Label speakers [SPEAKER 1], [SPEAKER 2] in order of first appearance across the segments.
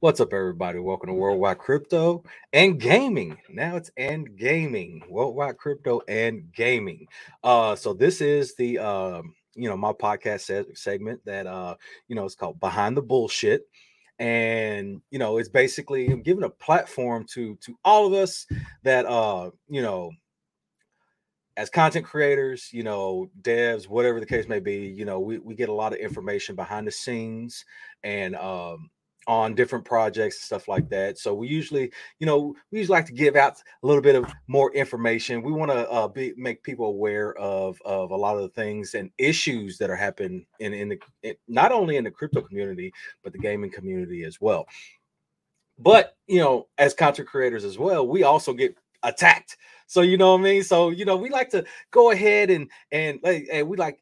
[SPEAKER 1] What's up, everybody? Welcome to Worldwide Crypto and Gaming. Now it's and gaming, Worldwide Crypto and Gaming. Uh, so this is the um, you know, my podcast se- segment that uh, you know, it's called Behind the Bullshit. And you know, it's basically giving a platform to to all of us that uh, you know, as content creators, you know, devs, whatever the case may be, you know, we, we get a lot of information behind the scenes and um on different projects and stuff like that. So we usually, you know, we usually like to give out a little bit of more information. We want to uh, be make people aware of of a lot of the things and issues that are happening in in the in, not only in the crypto community but the gaming community as well. But you know, as content creators as well, we also get attacked. So you know what I mean. So you know, we like to go ahead and and and we like.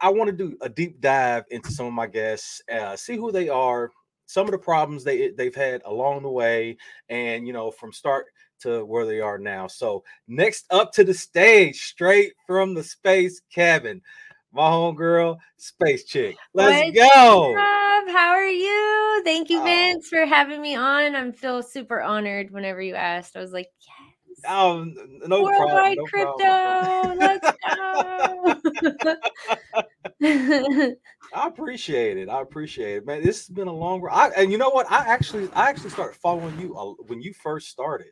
[SPEAKER 1] I want to do a deep dive into some of my guests, uh, see who they are, some of the problems they they've had along the way, and you know from start to where they are now. So next up to the stage, straight from the space cabin, my homegirl, Space Chick. Let's
[SPEAKER 2] What's
[SPEAKER 1] go.
[SPEAKER 2] up? How are you? Thank you,
[SPEAKER 1] Oh.
[SPEAKER 2] Vince, for having me on. I'm feel super honored whenever you asked. I was like, yes.
[SPEAKER 1] Oh, no
[SPEAKER 2] Worldwide
[SPEAKER 1] problem. No problem.
[SPEAKER 2] crypto. Let's go.
[SPEAKER 1] I appreciate it. I appreciate it, man. This has been a long ride. I, and you know what? I actually, I actually started following you uh, when you first started.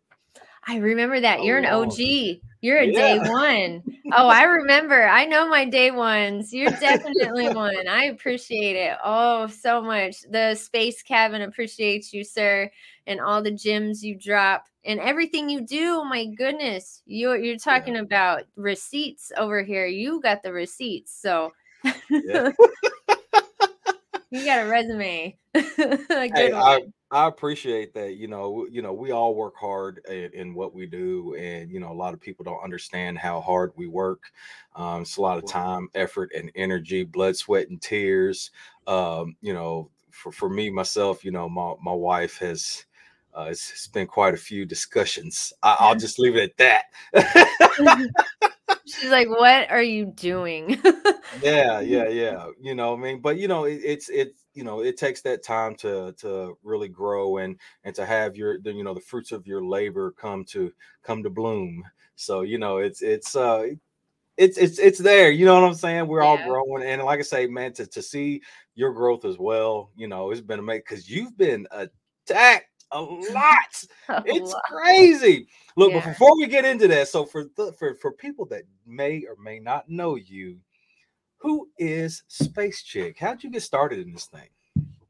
[SPEAKER 2] I remember that.
[SPEAKER 1] Oh,
[SPEAKER 2] You're an. OG. You're a day
[SPEAKER 1] Yeah.
[SPEAKER 2] one. Oh, I remember. I know my day ones. You're definitely one. I appreciate it. Oh, so much. The space cabin appreciates you, sir, and all the gems you drop and everything you do. Oh my goodness. You you're talking about receipts over here. You got the receipts. So
[SPEAKER 1] Yeah.
[SPEAKER 2] you got a resume. a good
[SPEAKER 1] Hey, I,
[SPEAKER 2] one.
[SPEAKER 1] I appreciate that. You know, you know, we all work hard in, in what we do, and you know, a lot of people don't understand how hard we work. Um, it's a lot of time, effort, and energy, blood, sweat, and tears. Um, you know, for for me myself, you know, my my wife has. Uh, it's, it's been quite a few discussions. I, I'll just leave it at that.
[SPEAKER 2] She's like, "What are you doing?"
[SPEAKER 1] yeah yeah yeah you know i mean but you know it, it's it's you know it takes that time to to really grow and and to have your the, you know the fruits of your labor come to come to bloom so you know it's it's uh it's it's it's there you know what i'm saying we're all growing and like i say man to, to see your growth as well you know it's been amazing because you've been attacked a lot
[SPEAKER 2] A
[SPEAKER 1] it's
[SPEAKER 2] lot.
[SPEAKER 1] crazy. Look, but
[SPEAKER 2] Yeah.
[SPEAKER 1] before we get into that, so for the, for for people that may or may not know you, who is Space Chick? How'd you get started in this thing?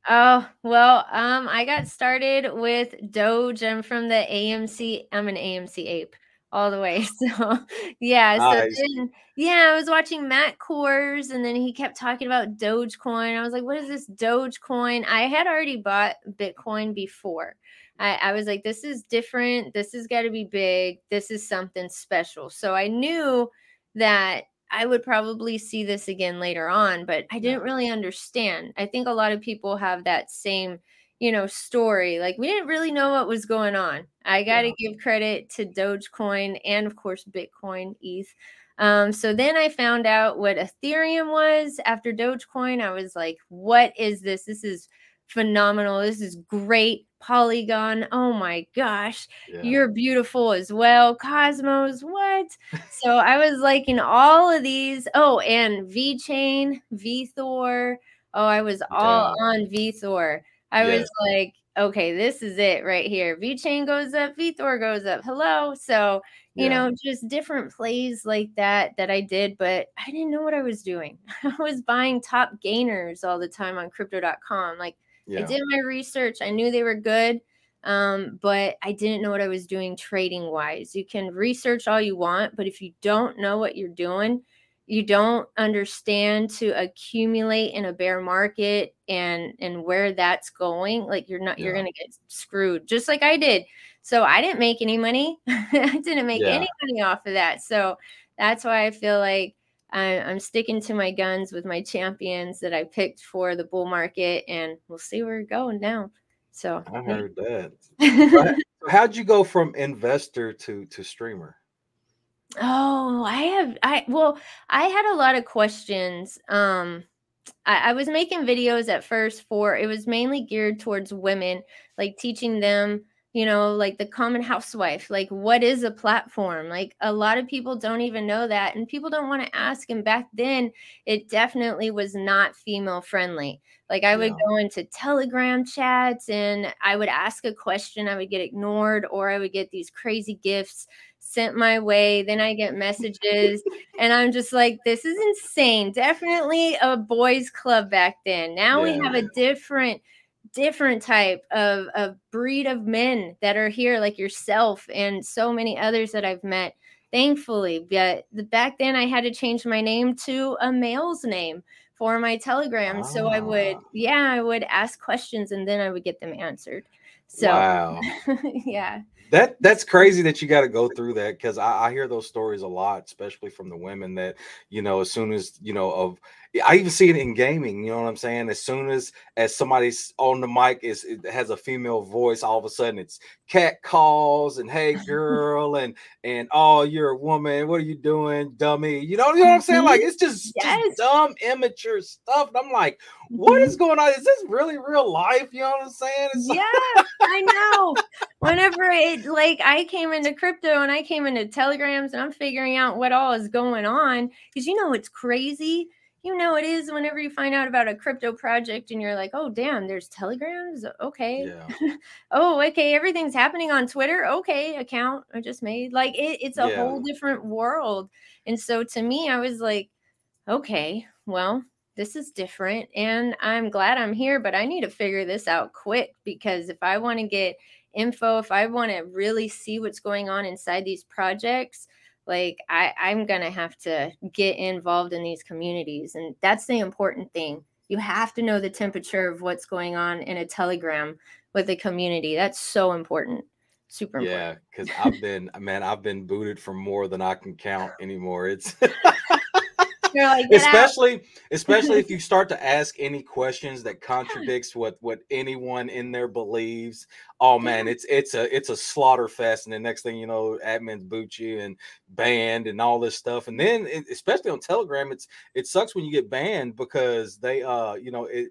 [SPEAKER 2] Oh, well, um, I got started with Doge. I'm from the AMC. I'm an AMC ape all the way. So, yeah. So then, yeah, I was watching Matt Kohrs and then he kept talking about Dogecoin. I was like, what is this Dogecoin? I had already bought Bitcoin before. I, I was like, this is different. This has got to be big. This is something special. So I knew that I would probably see this again later on, but I didn't really understand. I think a lot of people have that same, you know, story. Like we didn't really know what was going on. I got to give credit to Dogecoin and of course Bitcoin, ETH. Um, so then I found out what Ethereum was after Dogecoin. I was like, what is this? This is phenomenal. This is great. Polygon. Oh my gosh.
[SPEAKER 1] Yeah.
[SPEAKER 2] You're beautiful as well. Cosmos, what? so I was liking all of these. Oh, and V Chain, VeThor. Oh, I was all on VeThor. I
[SPEAKER 1] Yeah.
[SPEAKER 2] was like, okay, this is it right here. VeChain goes up, VeThor goes up. Hello. So, you
[SPEAKER 1] Yeah.
[SPEAKER 2] know, just different plays like that that I did, but I didn't know what I was doing. I was buying top gainers all the time on crypto.com. Like, I did my research. I knew they were good, um, but I didn't know what I was doing trading wise. You can research all you want, but if you don't know what you're doing, you don't understand to accumulate in a bear market and and where that's going. Like you're not, you're gonna get screwed, just like I did. So I didn't make any money. I didn't make
[SPEAKER 1] Yeah.
[SPEAKER 2] any money off of that. So that's why I feel like I, I'm sticking to my guns with my champions that I picked for the bull market, and we'll see where we're going now. So,
[SPEAKER 1] I heard that. How'd you go from investor to to streamer?
[SPEAKER 2] Oh, I have, I well, I had a lot of questions. Um, I, I was making videos at first for it was mainly geared towards women, like teaching them you know, like the common housewife, like what is a platform? Like a lot of people don't even know that, and people don't want to ask. And back then, it definitely was not female friendly. Like I would yeah. go into Telegram chats and I would ask a question, I would get ignored, or I would get these crazy gifts sent my way. Then I get messages, and I'm just like, this is insane. Definitely a boys' club back then. Now yeah. we have a different different type of, of breed of men that are here like yourself and so many others that i've met thankfully but the, back then i had to change my name to a male's name for my telegram ah. so i would ah. yeah i would ask questions and then i would get them answered so wow yeah
[SPEAKER 1] that that's crazy that you got to go through that because I, I, hear those stories a lot, especially from the women that you know as soon as you know of I even see it in gaming. You know what I'm saying? As soon as as somebody's on the mic is it has a female voice, all of a sudden it's cat calls and hey girl and and oh you're a woman. What are you doing, dummy? You know, you know what I'm saying? Like mm-hmm. it's just, yes. just dumb, immature stuff. And I'm like, what mm-hmm. going on? Is this really real life? You know what I'm saying?
[SPEAKER 2] It's yeah, like- I know. Whenever it like I came into crypto and I came into telegrams and I'm figuring out what all is going on because you know it's crazy you know it is whenever you find out about a crypto project and you're like oh damn there's telegrams? Okay. Yeah. oh okay everything's happening on twitter? Okay account i just made. Like it, it's a yeah. whole different world. And so to me i was like okay well this is different and i'm glad i'm here but i need to figure this out quick because if i want to get info if i want to really see what's going on inside these projects like I, i'm gonna have to get involved in these communities and that's the important thing. You have to know the temperature of what's going on in a telegram with the community. That's so important super important.
[SPEAKER 1] yeah because i've been man i've been booted for more than i can count anymore. It's like, especially out. especially if you start to ask any questions that contradicts what what anyone in there believes oh man it's it's a it's a slaughter fest and the next thing you know admins boot you and banned and all this stuff and then especially on telegram it's it sucks when you get banned because they uh you know it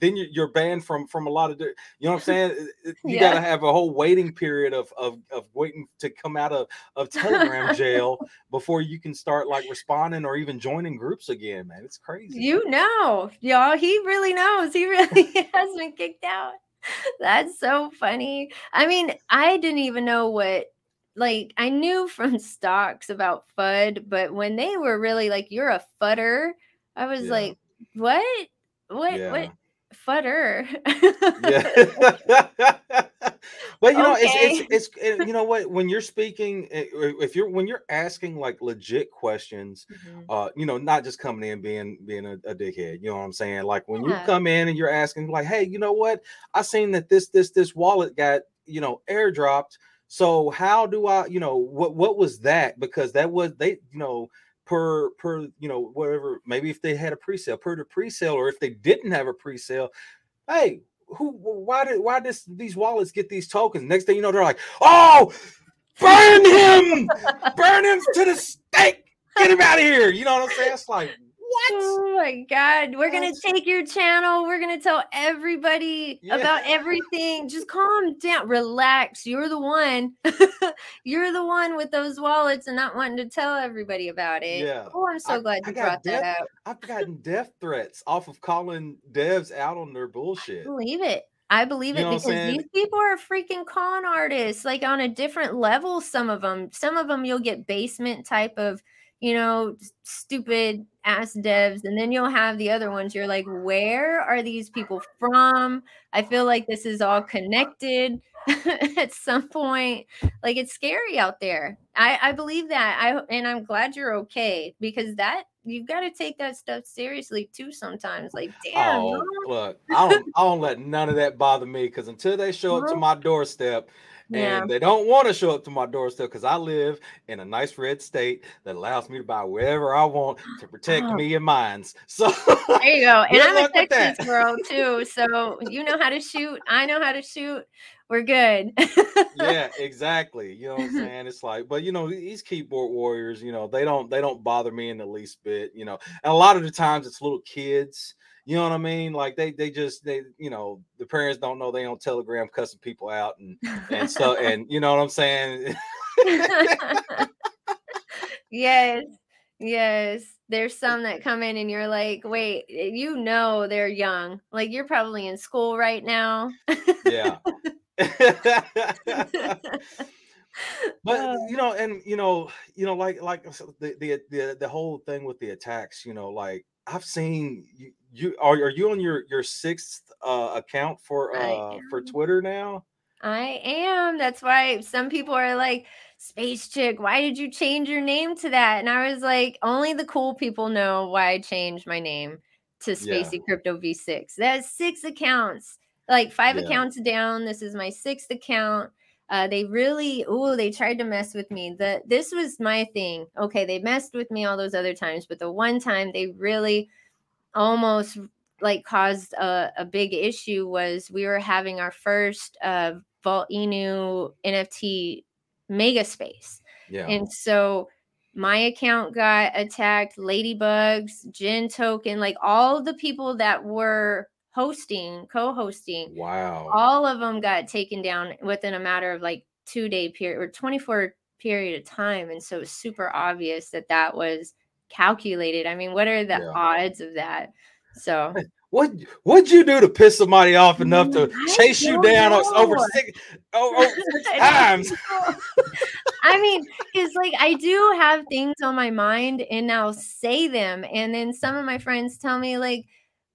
[SPEAKER 1] then you're banned from from a lot of you know what i'm saying you yeah. got to have a whole waiting period of, of of waiting to come out of of telegram jail before you can start like responding or even joining groups again man it's crazy
[SPEAKER 2] you know y'all he really knows he really has been kicked out that's so funny i mean i didn't even know what like I knew from stocks about FUD, but when they were really like, you're a fudder, I was yeah. like, what? What? Yeah. What? Fudder.
[SPEAKER 1] yeah. but you know, okay. it's, it's it's you know what when you're speaking, eh, if you're when you're asking like legit questions, mm-hmm. uh, you know, not just coming in being being a, a, dickhead. You know what I'm saying? Like when yeah. you come in and you're asking, like, hey, you know what? I seen that this this this wallet got you know airdropped. So how do I, you know, what what was that? Because that was they, you know, per per you know whatever maybe if they had a pre-sale per the pre-sale or if they didn't have a pre-sale hey who why did why does these wallets get these tokens? Next thing you know they're like oh burn him! Burn him to the stake! Get him out of here! You know what i'm saying? It's like what?
[SPEAKER 2] Oh my god, we're gonna take your channel. We're gonna tell everybody yeah. about everything. Just calm down, relax. You're the one. You're the one with those wallets and not wanting to tell everybody about it. Yeah. Oh, I'm so I, glad you brought
[SPEAKER 1] death,
[SPEAKER 2] that up.
[SPEAKER 1] I've gotten death threats off of calling devs out on their bullshit. I
[SPEAKER 2] believe it. I believe you it because these people are freaking con artists, like on a different level. Some of them, some of them, you'll get basement type of you know, stupid ass devs. And then you'll have the other ones. You're like, where are these people from? I feel like this is all connected at some point. Like it's scary out there. I, I believe that. I and I'm glad you're okay because that you've got to take that stuff seriously too sometimes. Like, damn. Oh,
[SPEAKER 1] look, I don't I don't let none of that bother me because until they show up to my doorstep
[SPEAKER 2] Yeah.
[SPEAKER 1] and they don't want to show up to my doorstep because I live in a nice red state that allows me to buy wherever I want to protect
[SPEAKER 2] Oh.
[SPEAKER 1] me and mines. So
[SPEAKER 2] There you go. And I'm a
[SPEAKER 1] luck with that.
[SPEAKER 2] Texas girl too. So you know how to shoot. I know how to shoot. We're good.
[SPEAKER 1] yeah, exactly. You know what I'm saying? It's like, but you know, these keyboard warriors, you know, they don't they don't bother me in the least bit, you know. And a lot of the times it's little kids, you know what I mean? Like they they just they, you know, the parents don't know they on telegram cussing people out and and so and you know what I'm saying?
[SPEAKER 2] yes. Yes. There's some that come in and you're like, wait, eh, you know they're young. Like you're probably in school right now.
[SPEAKER 1] yeah. but you know and you know you know like like the, the the the whole thing with the attacks you know like i've seen you, are, are you on your your sixth uh account for uh for twitter now
[SPEAKER 2] I am. That's why some people are like, Space Chick, why did you change your name to that? And I was like, only the cool people know why I changed my name to
[SPEAKER 1] Yeah.
[SPEAKER 2] Spacey Crypto V6. That's six accounts, like five
[SPEAKER 1] Yeah.
[SPEAKER 2] accounts down. This is my sixth account. Uh, they really, oh, they tried to mess with me. The this was my thing. Okay, they messed with me all those other times, but the one time they really almost like caused a, a big issue was we were having our first uh Volt Inu NFT mega space.
[SPEAKER 1] yeah
[SPEAKER 2] And so my account got attacked, Ladybugs, Gin Token, like all the people that were hosting, co-hosting,
[SPEAKER 1] wow
[SPEAKER 2] all of them got taken down within a matter of like two day period or 24 period of time. And so it's super obvious that that was calculated. I mean, what are the
[SPEAKER 1] Yeah.
[SPEAKER 2] odds of that? So
[SPEAKER 1] what what'd you do to piss somebody off enough to
[SPEAKER 2] Mm, I
[SPEAKER 1] chase you down o- over
[SPEAKER 2] know.
[SPEAKER 1] six over six times.
[SPEAKER 2] I mean, because like I do have things on my mind and I'll say them. And then some of my friends tell me, like,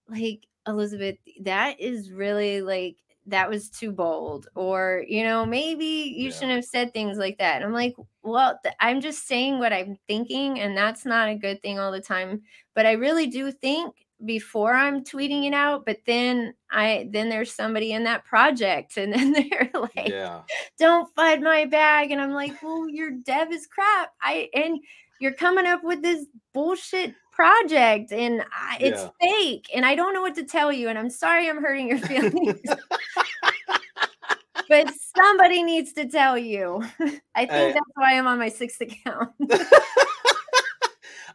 [SPEAKER 2] like, Elizabeth, that is really like that was too bold. Or, you know, maybe you
[SPEAKER 1] Yeah.
[SPEAKER 2] shouldn't have said things like that. And I'm like, well, th- I'm just saying what I'm thinking, and that's not a good thing all the time. But I really do think before I'm tweeting it out, but then I then there's somebody in that project, and then they're like,
[SPEAKER 1] yeah
[SPEAKER 2] don't fud my bag. And I'm like, well, your dev is crap. I and you're coming up with this bullshit project and I, it's
[SPEAKER 1] Yeah.
[SPEAKER 2] fake and I don't know what to tell you. And I'm sorry I'm hurting your feelings. but somebody needs to tell you. I think that's why I'm on my sixth account.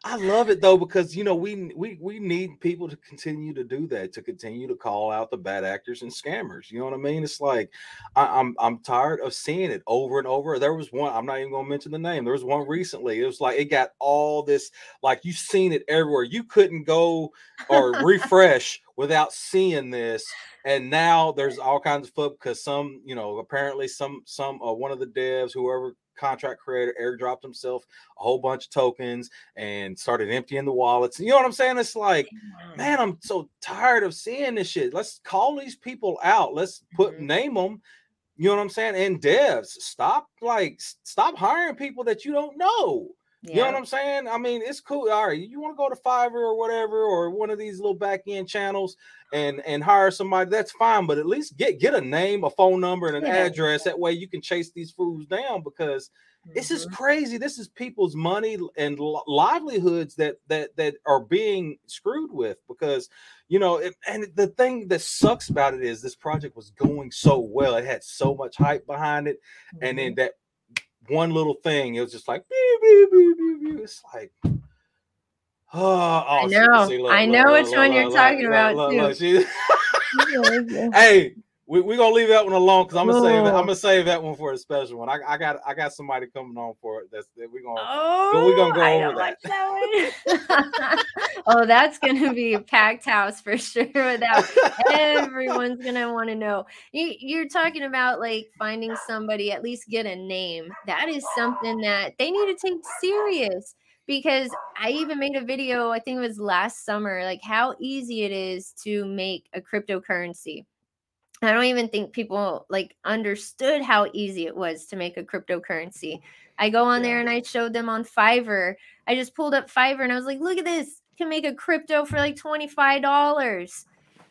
[SPEAKER 1] I love it though because you know we we we need people to continue to do that to continue to call out the bad actors and scammers. You know what I mean? It's like I, I'm I'm tired of seeing it over and over. There was one I'm not even gonna mention the name. There was one recently. It was like it got all this like you've seen it everywhere. You couldn't go or refresh without seeing this. And now there's all kinds of fun because some you know apparently some some uh, one of the devs whoever contract creator airdropped himself a whole bunch of tokens and started emptying the wallets. You know what I'm saying? It's like, man, I'm so tired of seeing this shit. Let's call these people out. Let's put
[SPEAKER 2] Mhm.
[SPEAKER 1] name them. You know what I'm saying? And devs, stop like stop hiring people that you don't know. You know what I'm saying? I mean, it's cool. All right, you want to go to Fiverr or whatever, or one of these little back end channels and and hire somebody, that's fine. But at least get get a name, a phone number, and an
[SPEAKER 2] Yeah.
[SPEAKER 1] address. That way you can chase these fools down because this is
[SPEAKER 2] Mhm.
[SPEAKER 1] crazy. This is people's money and li- livelihoods that that that are being screwed with because you know. It, and the thing that sucks about it is this project was going so well. It had so much hype behind it, and then that one little thing, it was just like beep, beep, beep, it's like. Oh, oh, see-
[SPEAKER 2] know.
[SPEAKER 1] see, look,
[SPEAKER 2] I know
[SPEAKER 1] look,
[SPEAKER 2] which
[SPEAKER 1] look,
[SPEAKER 2] one you're talking about, too.
[SPEAKER 1] look, she- hey, we we gonna leave that one alone because I'm gonna save it.
[SPEAKER 2] Oh.
[SPEAKER 1] I'm gonna save that one for a special one. I, I got I got somebody coming on for it. That's that we gonna.
[SPEAKER 2] Oh,
[SPEAKER 1] we gonna oh, go
[SPEAKER 2] I
[SPEAKER 1] over
[SPEAKER 2] don't like
[SPEAKER 1] that.
[SPEAKER 2] that oh, that's gonna be a packed house for sure. Without everyone's gonna want to know. You, you're talking about like finding somebody, at least get a name. That is something that they need to take serious. Because I even made a video, I think it was last summer, like how easy it is to make a cryptocurrency. I don't even think people like understood how easy it was to make a cryptocurrency. I go on there and I showed them on Fiverr. I just pulled up Fiverr and I was like, look at this. You can make a crypto for like $25.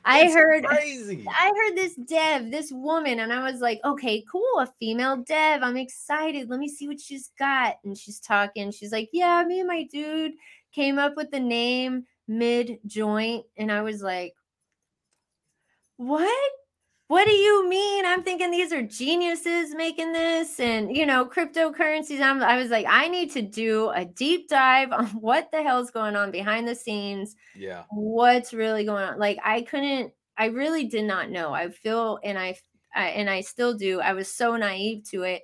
[SPEAKER 2] I heard
[SPEAKER 1] crazy.
[SPEAKER 2] I heard this dev, this woman, and I was like, okay, cool, a female dev. I'm excited. Let me see what she's got. And she's talking. She's like, yeah, me and my dude came up with the name mid joint. And I was like, what? What do you mean? I'm thinking these are geniuses making this and you know, cryptocurrencies. I'm, I was like, I need to do a deep dive on what the hell's going on behind the scenes.
[SPEAKER 1] Yeah.
[SPEAKER 2] what's really going on? Like i couldn't i really did not know. I feel and I, I and i still do. I was so naive to it.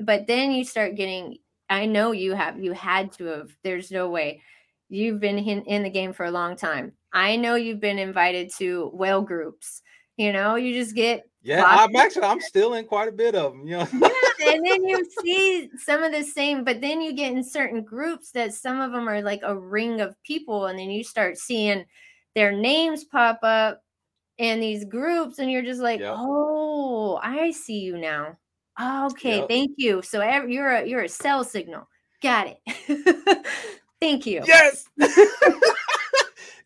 [SPEAKER 2] But then you start getting i know you have you had to have. There's no way. You've been in, in the game for a long time. I know you've been invited to whale groups you know you just get
[SPEAKER 1] Yeah. I'm actually I'm still in quite a bit of them. You know.
[SPEAKER 2] yeah, and then you see some of the same, but then you get in certain groups that some of them are like a ring of people, and then you start seeing their names pop up in these groups, and you're just like,
[SPEAKER 1] Yep.
[SPEAKER 2] oh, I see you now. Ah, okay,
[SPEAKER 1] Yep.
[SPEAKER 2] thank you. So ev- you're a you're a cell signal. Got it. thank you.
[SPEAKER 1] yes.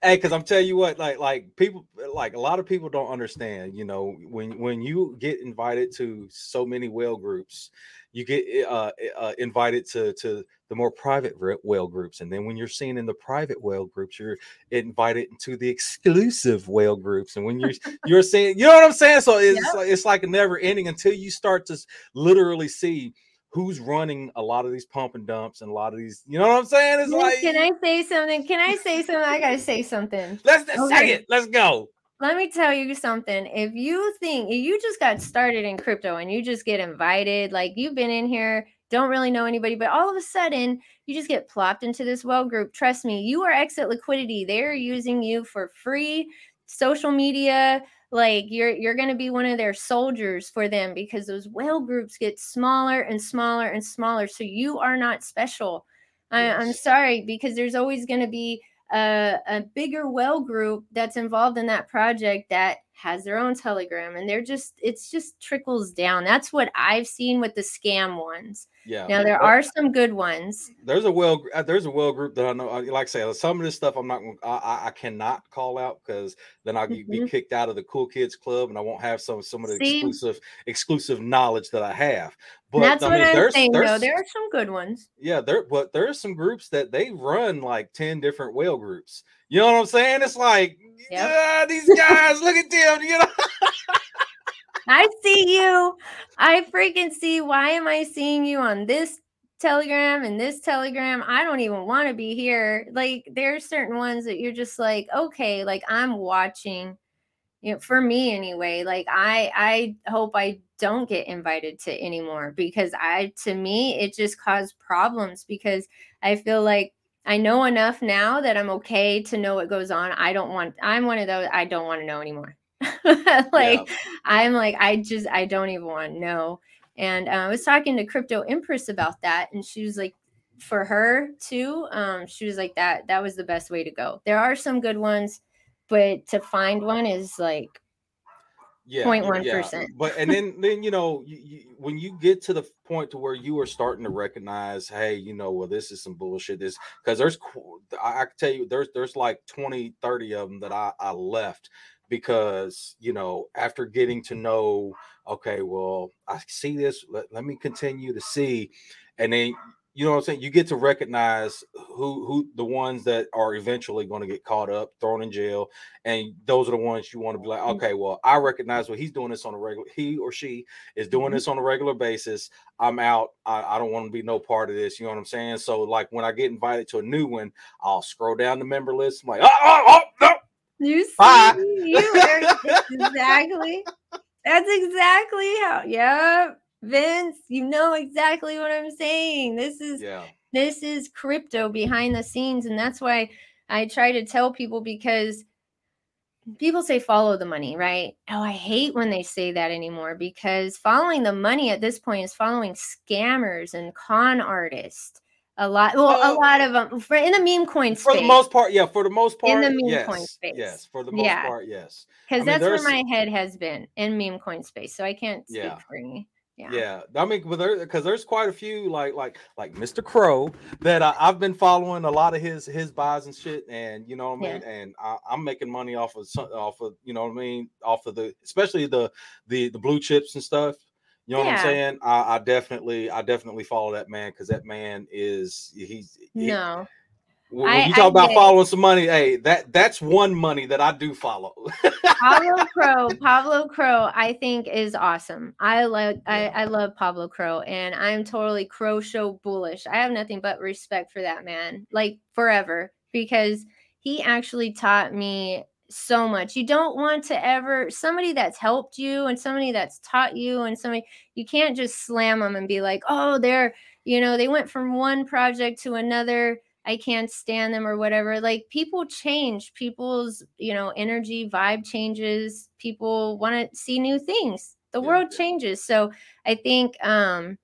[SPEAKER 1] hey, because I'm telling you what, like, like people, like a lot of people don't understand. You know, when when you get invited to so many whale groups, you get uh, uh invited to to the more private whale groups, and then when you're seen in the private whale groups, you're invited to the exclusive whale groups, and when you're you're saying, you know what I'm saying? So it's
[SPEAKER 2] Yep.
[SPEAKER 1] like it's like a never ending until you start to literally see. Who's running a lot of these pump and dumps and a lot of these, you know what I'm saying? It's like
[SPEAKER 2] Can I say something? Can I say something? I gotta say something.
[SPEAKER 1] Let's let's say it. Let's go.
[SPEAKER 2] let me tell you something. If you think if you just got started in crypto and you just get invited, like you've been in here, don't really know anybody, but all of a sudden you just get plopped into this whale group. Trust me, you are exit liquidity. They're using you for free social media. Like you're you're gonna be one of their soldiers for them because those whale groups get smaller and smaller and smaller. So you are not special. I, I'm sorry because there's always going to be a, a bigger whale group that's involved in that project that has their own telegram and they're just it's just trickles down that's what i've seen with the scam ones
[SPEAKER 1] Yeah.
[SPEAKER 2] now there are some good ones
[SPEAKER 1] There's a well. uh, There's a whale group that I know. uh, Like I say, some of this stuff I'm not. I I, I cannot call out because then I'll be be kicked out of the cool kids club, and I won't have some some of the
[SPEAKER 2] See?
[SPEAKER 1] exclusive exclusive knowledge that I have. But
[SPEAKER 2] that's
[SPEAKER 1] I
[SPEAKER 2] what
[SPEAKER 1] mean,
[SPEAKER 2] i'm
[SPEAKER 1] there's,
[SPEAKER 2] saying
[SPEAKER 1] there's,
[SPEAKER 2] though there are some good ones
[SPEAKER 1] yeah, there. But there are some groups that they run like ten different whale groups. You know what I'm saying? It's like,
[SPEAKER 2] Yep.
[SPEAKER 1] yeah, these guys, look at them. You know.
[SPEAKER 2] i see you i freaking see why am i seeing you on this telegram and this telegram i don't even want to be here like there's certain ones that you're just like okay like i'm watching you know for me anyway like i i hope i don't get invited to anymore because i to me it just caused problems because i feel like i know enough now that i'm okay to know what goes on. I don't want i'm one of those i don't want to know anymore. Like i'm like i just i don't even want to know. And uh, i was talking to crypto empress about that and she was like for her too um she was like that that was the best way to go. There are some good ones but to find one is like
[SPEAKER 1] yeah,
[SPEAKER 2] 0.1%.
[SPEAKER 1] But and then then you know you, you, when you get to the point to where you are starting to recognize, hey, you know, well, this is some bullshit. This because there's I, I can tell you there's there's like 20, 30 of them that I, I left because you know after getting to know, okay, well, I see this. Let, let me continue to see, and then you know what I'm saying? You get to recognize who who the ones that are eventually going to get caught up, thrown in jail, and those are the ones you want to be like, okay, well, I recognize what he's doing this on a regular. He or she is doing
[SPEAKER 2] Mhm.
[SPEAKER 1] this on a regular basis. I'm out. I, I don't want to be no part of this. You know what I'm saying? So like when I get invited to a new one, I'll scroll down the member list. I'm like, oh, oh, oh no.
[SPEAKER 2] you see
[SPEAKER 1] Bye.
[SPEAKER 2] you exactly that's exactly how yeah vince you know exactly what i'm saying this is
[SPEAKER 1] Yeah.
[SPEAKER 2] this is crypto behind the scenes and that's why i try to tell people because people say follow the money right oh i hate when they say that anymore because following the money at this point is following scammers and con artists a lot well a
[SPEAKER 1] oh.
[SPEAKER 2] lot of them for in the meme coin space.
[SPEAKER 1] For the most part, yeah. For the most part,
[SPEAKER 2] In the meme coin space.
[SPEAKER 1] yes. For the most
[SPEAKER 2] Yeah.
[SPEAKER 1] part, yes.
[SPEAKER 2] because
[SPEAKER 1] I mean,
[SPEAKER 2] that's where my head has been in meme coin space so i can't speak
[SPEAKER 1] Yeah.
[SPEAKER 2] for any Yeah.
[SPEAKER 1] Yeah, I mean, but there because there's quite a few like like like Mr. Crow that I, I've been following a lot of his his buys and shit, and you know what I mean. And I, I'm making money off of some, off of you know what I mean, off of the especially the the the blue chips and stuff. You know what I'm saying? I, I definitely I definitely follow that man because that man is he's he,
[SPEAKER 2] No.
[SPEAKER 1] when when
[SPEAKER 2] I-
[SPEAKER 1] you talk
[SPEAKER 2] I
[SPEAKER 1] about
[SPEAKER 2] it.
[SPEAKER 1] following some money, hey, that that's one money that I do follow.
[SPEAKER 2] Pablo Crow, Pablo Crow, I think is awesome. I like I, I love Pablo Crow and I'm totally Crow show bullish. I have nothing but respect for that man, like forever, because he actually taught me so much. You don't want to ever somebody that's helped you and somebody that's taught you and somebody you can't just slam them and be like, "Oh, they're, you know, they went from one project to another I can't stand them or whatever. Like people change, people's, you know, energy, vibe changes. People want to see new things. The
[SPEAKER 1] Yeah,
[SPEAKER 2] world
[SPEAKER 1] yeah.
[SPEAKER 2] changes. So I think um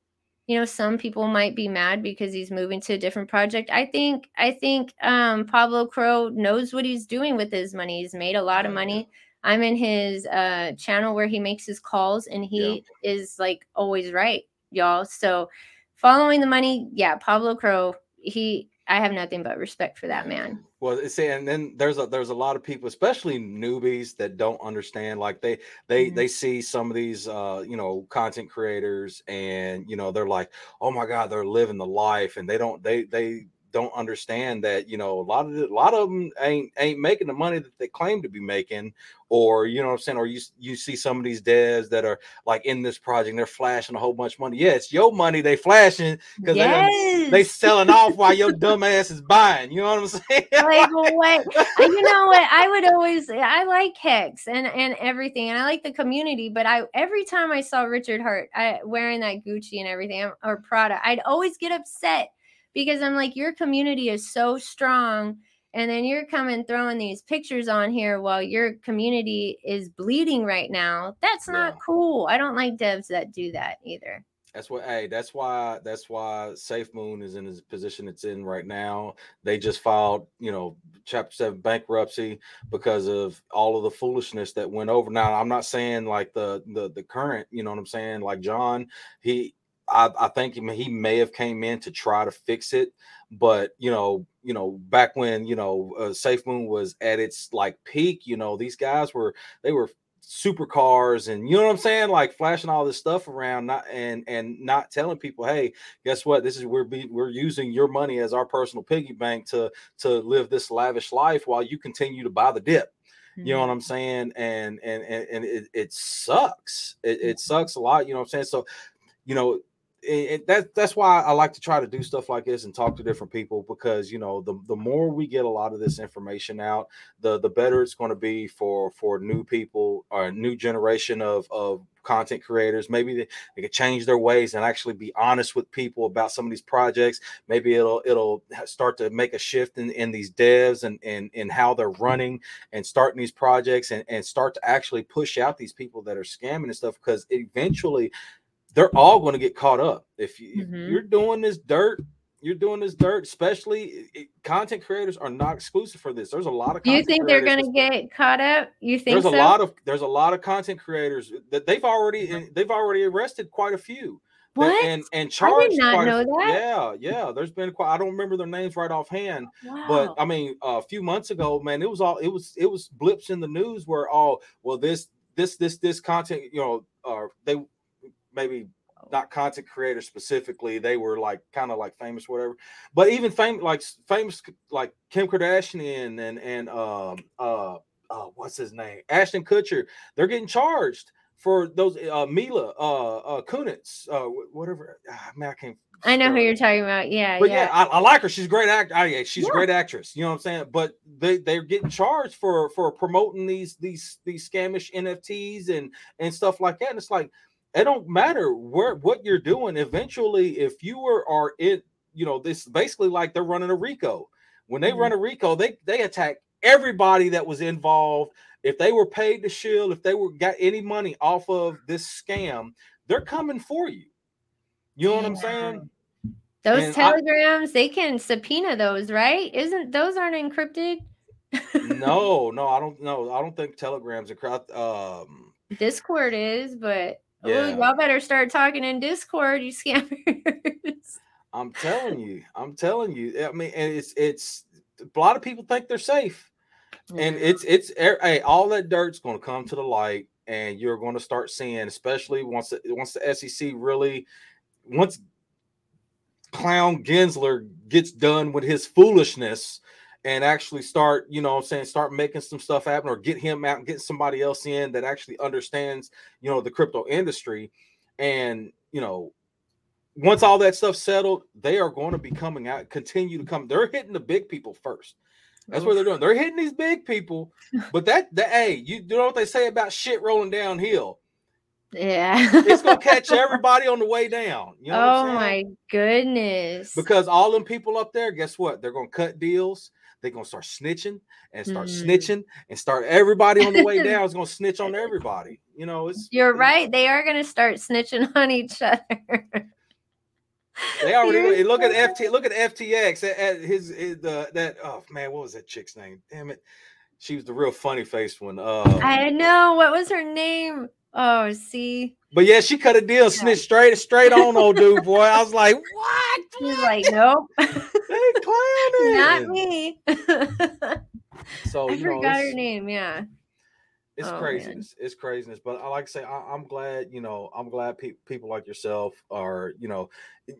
[SPEAKER 2] you know some people might be mad because he's moving to a different project. I think I think um Pablo Crow knows what he's doing with his money. He's made a lot of money. I'm in his uh channel where he makes his calls and he is like always right, y'all. So following the money, yeah, Pablo Crow, he I have nothing but respect for that man.
[SPEAKER 1] Well, it's and then there's a there's a lot of people, especially newbies, that don't understand. Like they they
[SPEAKER 2] Mhm.
[SPEAKER 1] they see some of these uh you know content creators, and you know they're like, oh my god, they're living the life, and they don't they they don't understand that you know a lot of the, a lot of them ain't ain't making the money that they claim to be making, or you know what I'm saying, or you you see some of these devs that are like in this project, they're flashing a whole bunch of money. Yeah, it's your money they flashing because they
[SPEAKER 2] Yes.
[SPEAKER 1] they selling off while your dumb ass is buying. You know what I'm saying?
[SPEAKER 2] like what you know what i would always i like hex and and everything and i like the community but i every time i saw richard heart I, wearing that gucci and everything or prada i'd always get upset because i'm like your community is so strong and then you're coming throwing these pictures on here while your community is bleeding right now that's not
[SPEAKER 1] Yeah.
[SPEAKER 2] cool i don't like devs that do that either
[SPEAKER 1] That's what hey, that's why that's why Safe Moon is in the position it's in right now. They just filed, you know, chapter seven bankruptcy because of all of the foolishness that went over. Now, I'm not saying like the the the current, you know what I'm saying? Like John, he I, I think he may- have came in to try to fix it, but you know, you know, back when you know uh, Safe Moon was at its like peak, you know, these guys were they were supercars and you know what I'm saying, like flashing all this stuff around, not and and not telling people, hey, guess what? This is we're be, we're using your money as our personal piggy bank to to live this lavish life while you continue to buy the dip. You know what I'm saying? And and and, and it, it sucks. It, it sucks a lot. You know what I'm saying? So, you know, it, that that's why I like to try to do stuff like this and talk to different people because you know the the more we get a lot of this information out, the the better it's going to be for for new people or a new generation of of content creators. Maybe they, they could change their ways and actually be honest with people about some of these projects. Maybe it'll it'll start to make a shift in, in these devs and and and how they're running and starting these projects and, and start to actually push out these people that are scamming and stuff because eventually they're all going to get caught up. If, you, if
[SPEAKER 2] Mhm.
[SPEAKER 1] you're doing this dirt, you're doing this dirt, especially it- content creators are not exclusive for this. There's a lot of
[SPEAKER 2] you think they're gonna get caught up you think
[SPEAKER 1] there's
[SPEAKER 2] so
[SPEAKER 1] a lot of there's a lot of content creators that they've already they've already arrested quite a few
[SPEAKER 2] what
[SPEAKER 1] and and charged
[SPEAKER 2] not
[SPEAKER 1] quite a
[SPEAKER 2] know that.
[SPEAKER 1] yeah yeah there's been quite i don't remember their names right offhand
[SPEAKER 2] wow.
[SPEAKER 1] but I mean, a few months ago, man, it was all it was it was blips in the news where oh well this this this this content you know uh they maybe not content creators specifically they were like kind of like famous whatever but even famous like famous like Kim Kardashian and and um uh uh what's his name Ashton Kutcher they're getting charged for those uh Mila uh uh Kunitz uh whatever ah, man I can't
[SPEAKER 2] I know who you're talking about. Yeah,
[SPEAKER 1] But
[SPEAKER 2] yeah.
[SPEAKER 1] yeah, I, I like her. She's a great act. I, yeah, she's
[SPEAKER 2] Yeah.
[SPEAKER 1] a great actress. You know what I'm saying? But they they're getting charged for for promoting these these these scamish NFTs and and stuff like that. And it's like it don't matter where what you're doing. Eventually, if you are are in, you know, this basically like they're running a RICO. When they
[SPEAKER 2] Mhm.
[SPEAKER 1] run a RICO, they they attack everybody that was involved. If they were paid to shield, if they were got any money off of this scam, they're coming for you. You know what I'm saying?
[SPEAKER 2] Those
[SPEAKER 1] and I-
[SPEAKER 2] telegrams, they can subpoena those, right? Isn't those aren't encrypted?
[SPEAKER 1] no, no, I don't know. I don't think Telegram's a crowd. Um,
[SPEAKER 2] Discord is, but yeah. y'all better start talking in Discord, you scammers.
[SPEAKER 1] I'm telling you, I'm telling you. I mean, and it's it's a lot of people think they're safe, and it's it's er, hey, all that dirt's going to come to the light, and you're going to start seeing, especially once the, once the SEC really once Clown Gensler gets done with his foolishness and actually start, you know I'm saying, start making some stuff happen or get him out and get somebody else in that actually understands, you know, the crypto industry. And, you know, once all that stuff settled, they are going to be coming out, continue to come. They're hitting the big people first. That's what they're doing. They're hitting these big people. But that, that hey, you, you know what they say about shit rolling downhill?
[SPEAKER 2] Yeah.
[SPEAKER 1] it's gonna catch everybody on the way down. You know
[SPEAKER 2] oh my goodness.
[SPEAKER 1] Because all them people up there, guess what? They're gonna cut deals. They're gonna start snitching and start mm. snitching and start everybody on the way down is gonna snitch on everybody. You know, it's
[SPEAKER 2] you're it's, right. They are gonna start snitching on each other.
[SPEAKER 1] They already look at FT. Look at FTX at, at his, his the that oh man, what was that chick's name? Damn it, she was the real funny faced one. Uh,
[SPEAKER 2] I know what was her name. Oh, see.
[SPEAKER 1] But yeah, she cut a deal, snitched straight straight on old dude, boy. I was like, what?
[SPEAKER 2] He's like, nope. Not me.
[SPEAKER 1] so
[SPEAKER 2] I forgot know, her name. Yeah.
[SPEAKER 1] It's oh, craziness. Man. It's craziness. But I like to say, I, am glad, you know, I'm glad pe- people like yourself are, you know,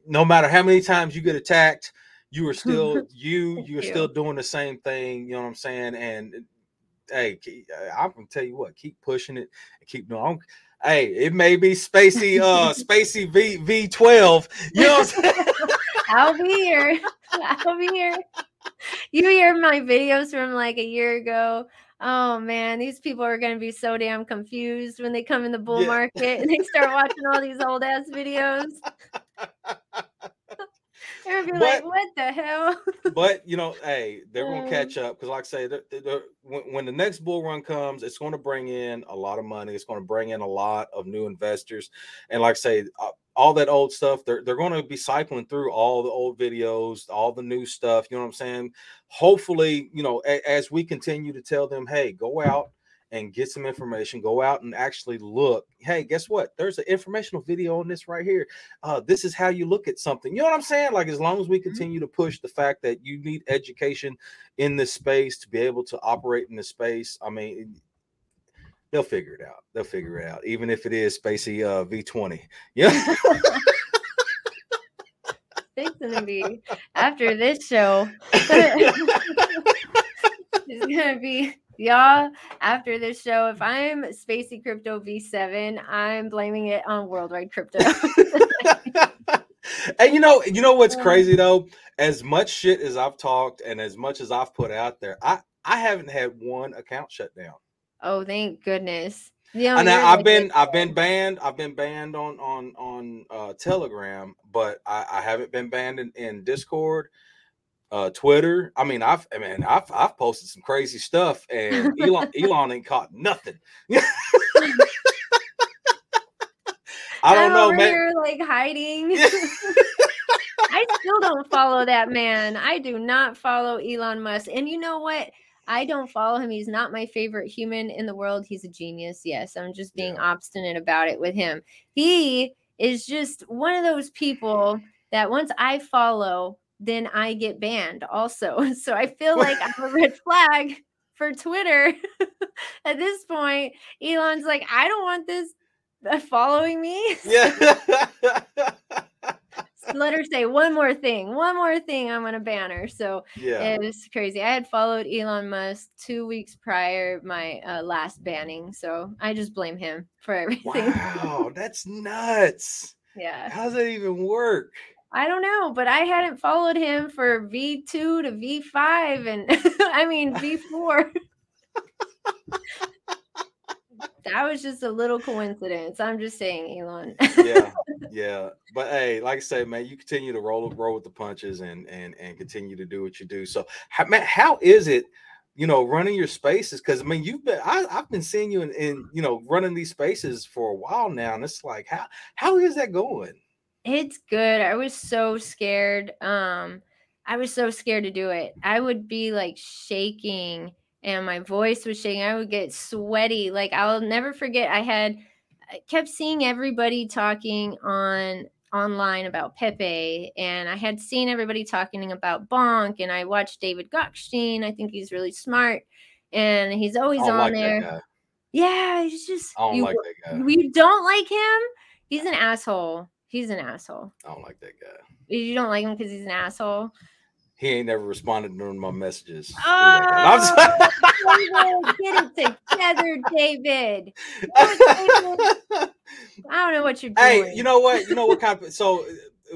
[SPEAKER 1] no matter how many times you get attacked, you are still you. You're you. still doing the same thing. You know what I'm saying? And hey, I'm gonna tell you what, keep pushing it keep doing. hey, it may be Spacey, uh, Spacey V V12. You know what I'm saying?
[SPEAKER 2] I'll be here. I'll be here. You hear my videos from like a year ago oh man, these people are going to be so damn confused when they come in the bull yeah. market and they start watching all these old ass videos. They're gonna be but, like, "What the hell?"
[SPEAKER 1] but you know, hey, they're gonna catch up because, like I say, they're, they're, when, when the next bull run comes, it's going to bring in a lot of money. It's going to bring in a lot of new investors, and like I say, uh, all that old stuff, they're they're going to be cycling through all the old videos, all the new stuff. You know what I'm saying? Hopefully, you know, a, as we continue to tell them, "Hey, go out." and get some information. Go out and actually look. Hey, guess what? There's an informational video on this right here. Uh, this is how you look at something. You know what I'm saying? Like, as long as we mm-hmm. continue to push the fact that you need education in this space to be able to operate in this space, I mean, they'll figure it out. They'll figure it out, even if it is Spacey uh, V20. Yeah.
[SPEAKER 2] it's gonna be after this show. it's gonna be y'all after this show if i'm spacey crypto v7 i'm blaming it on worldwide crypto
[SPEAKER 1] and you know you know what's crazy though as much shit as i've talked and as much as i've put out there i i haven't had one account shut down
[SPEAKER 2] oh thank goodness yeah,
[SPEAKER 1] and I, have been I've been banned. I've been banned on on on uh, Telegram, but I, I haven't been banned in, in Discord uh, Twitter. I mean, I've I mean, I've I've posted some crazy stuff, and Elon Elon ain't caught nothing. I don't
[SPEAKER 2] I'm
[SPEAKER 1] know,
[SPEAKER 2] man. Here, like hiding. I still don't follow that man. I do not follow Elon Musk. And you know what? I don't follow him. He's not my favorite human in the world. He's a genius. Yes, I'm just being yeah. obstinate about it with him. He is just one of those people that once I follow, then I get banned also. So I feel like I'm a red flag for Twitter at this point. Elon's like, I don't want this uh, following me.
[SPEAKER 1] Yeah.
[SPEAKER 2] let her say one more thing, one more thing. I'm gonna ban her. So yeah, it was crazy. I had followed Elon Musk two weeks prior my uh, last banning, so I just blame him for everything.
[SPEAKER 1] Wow, that's nuts.
[SPEAKER 2] Yeah.
[SPEAKER 1] How does that even work?
[SPEAKER 2] I don't know, but I hadn't followed him for V2 to V5 and I mean V4. that was just a little coincidence. I'm just saying, Elon.
[SPEAKER 1] yeah, yeah. But hey, like I say, man, you continue to roll roll with the punches and and and continue to do what you do. So, how, man, how is it? You know, running your spaces because I mean, you've been I, have been seeing you in, in you know running these spaces for a while now, and it's like how how is that going?
[SPEAKER 2] It's good. I was so scared. Um, I was so scared to do it. I would be like shaking and my voice was shaking. I would get sweaty. Like I'll never forget I had I kept seeing everybody talking on online about Pepe, and I had seen everybody talking about Bonk, and I watched David Gokhshtein. I think he's really smart, and he's always on
[SPEAKER 1] like
[SPEAKER 2] there. Yeah, he's just
[SPEAKER 1] I don't
[SPEAKER 2] you,
[SPEAKER 1] like that guy.
[SPEAKER 2] you don't like him. He's an asshole. He's an asshole.
[SPEAKER 1] I don't like that guy.
[SPEAKER 2] You don't like him because he's an asshole.
[SPEAKER 1] He ain't never responded to my messages. through that guy. I'm
[SPEAKER 2] Oh,
[SPEAKER 1] just-
[SPEAKER 2] get it together, David. Oh, David. I don't know what you're doing.
[SPEAKER 1] hey, you know what? You know what kind of so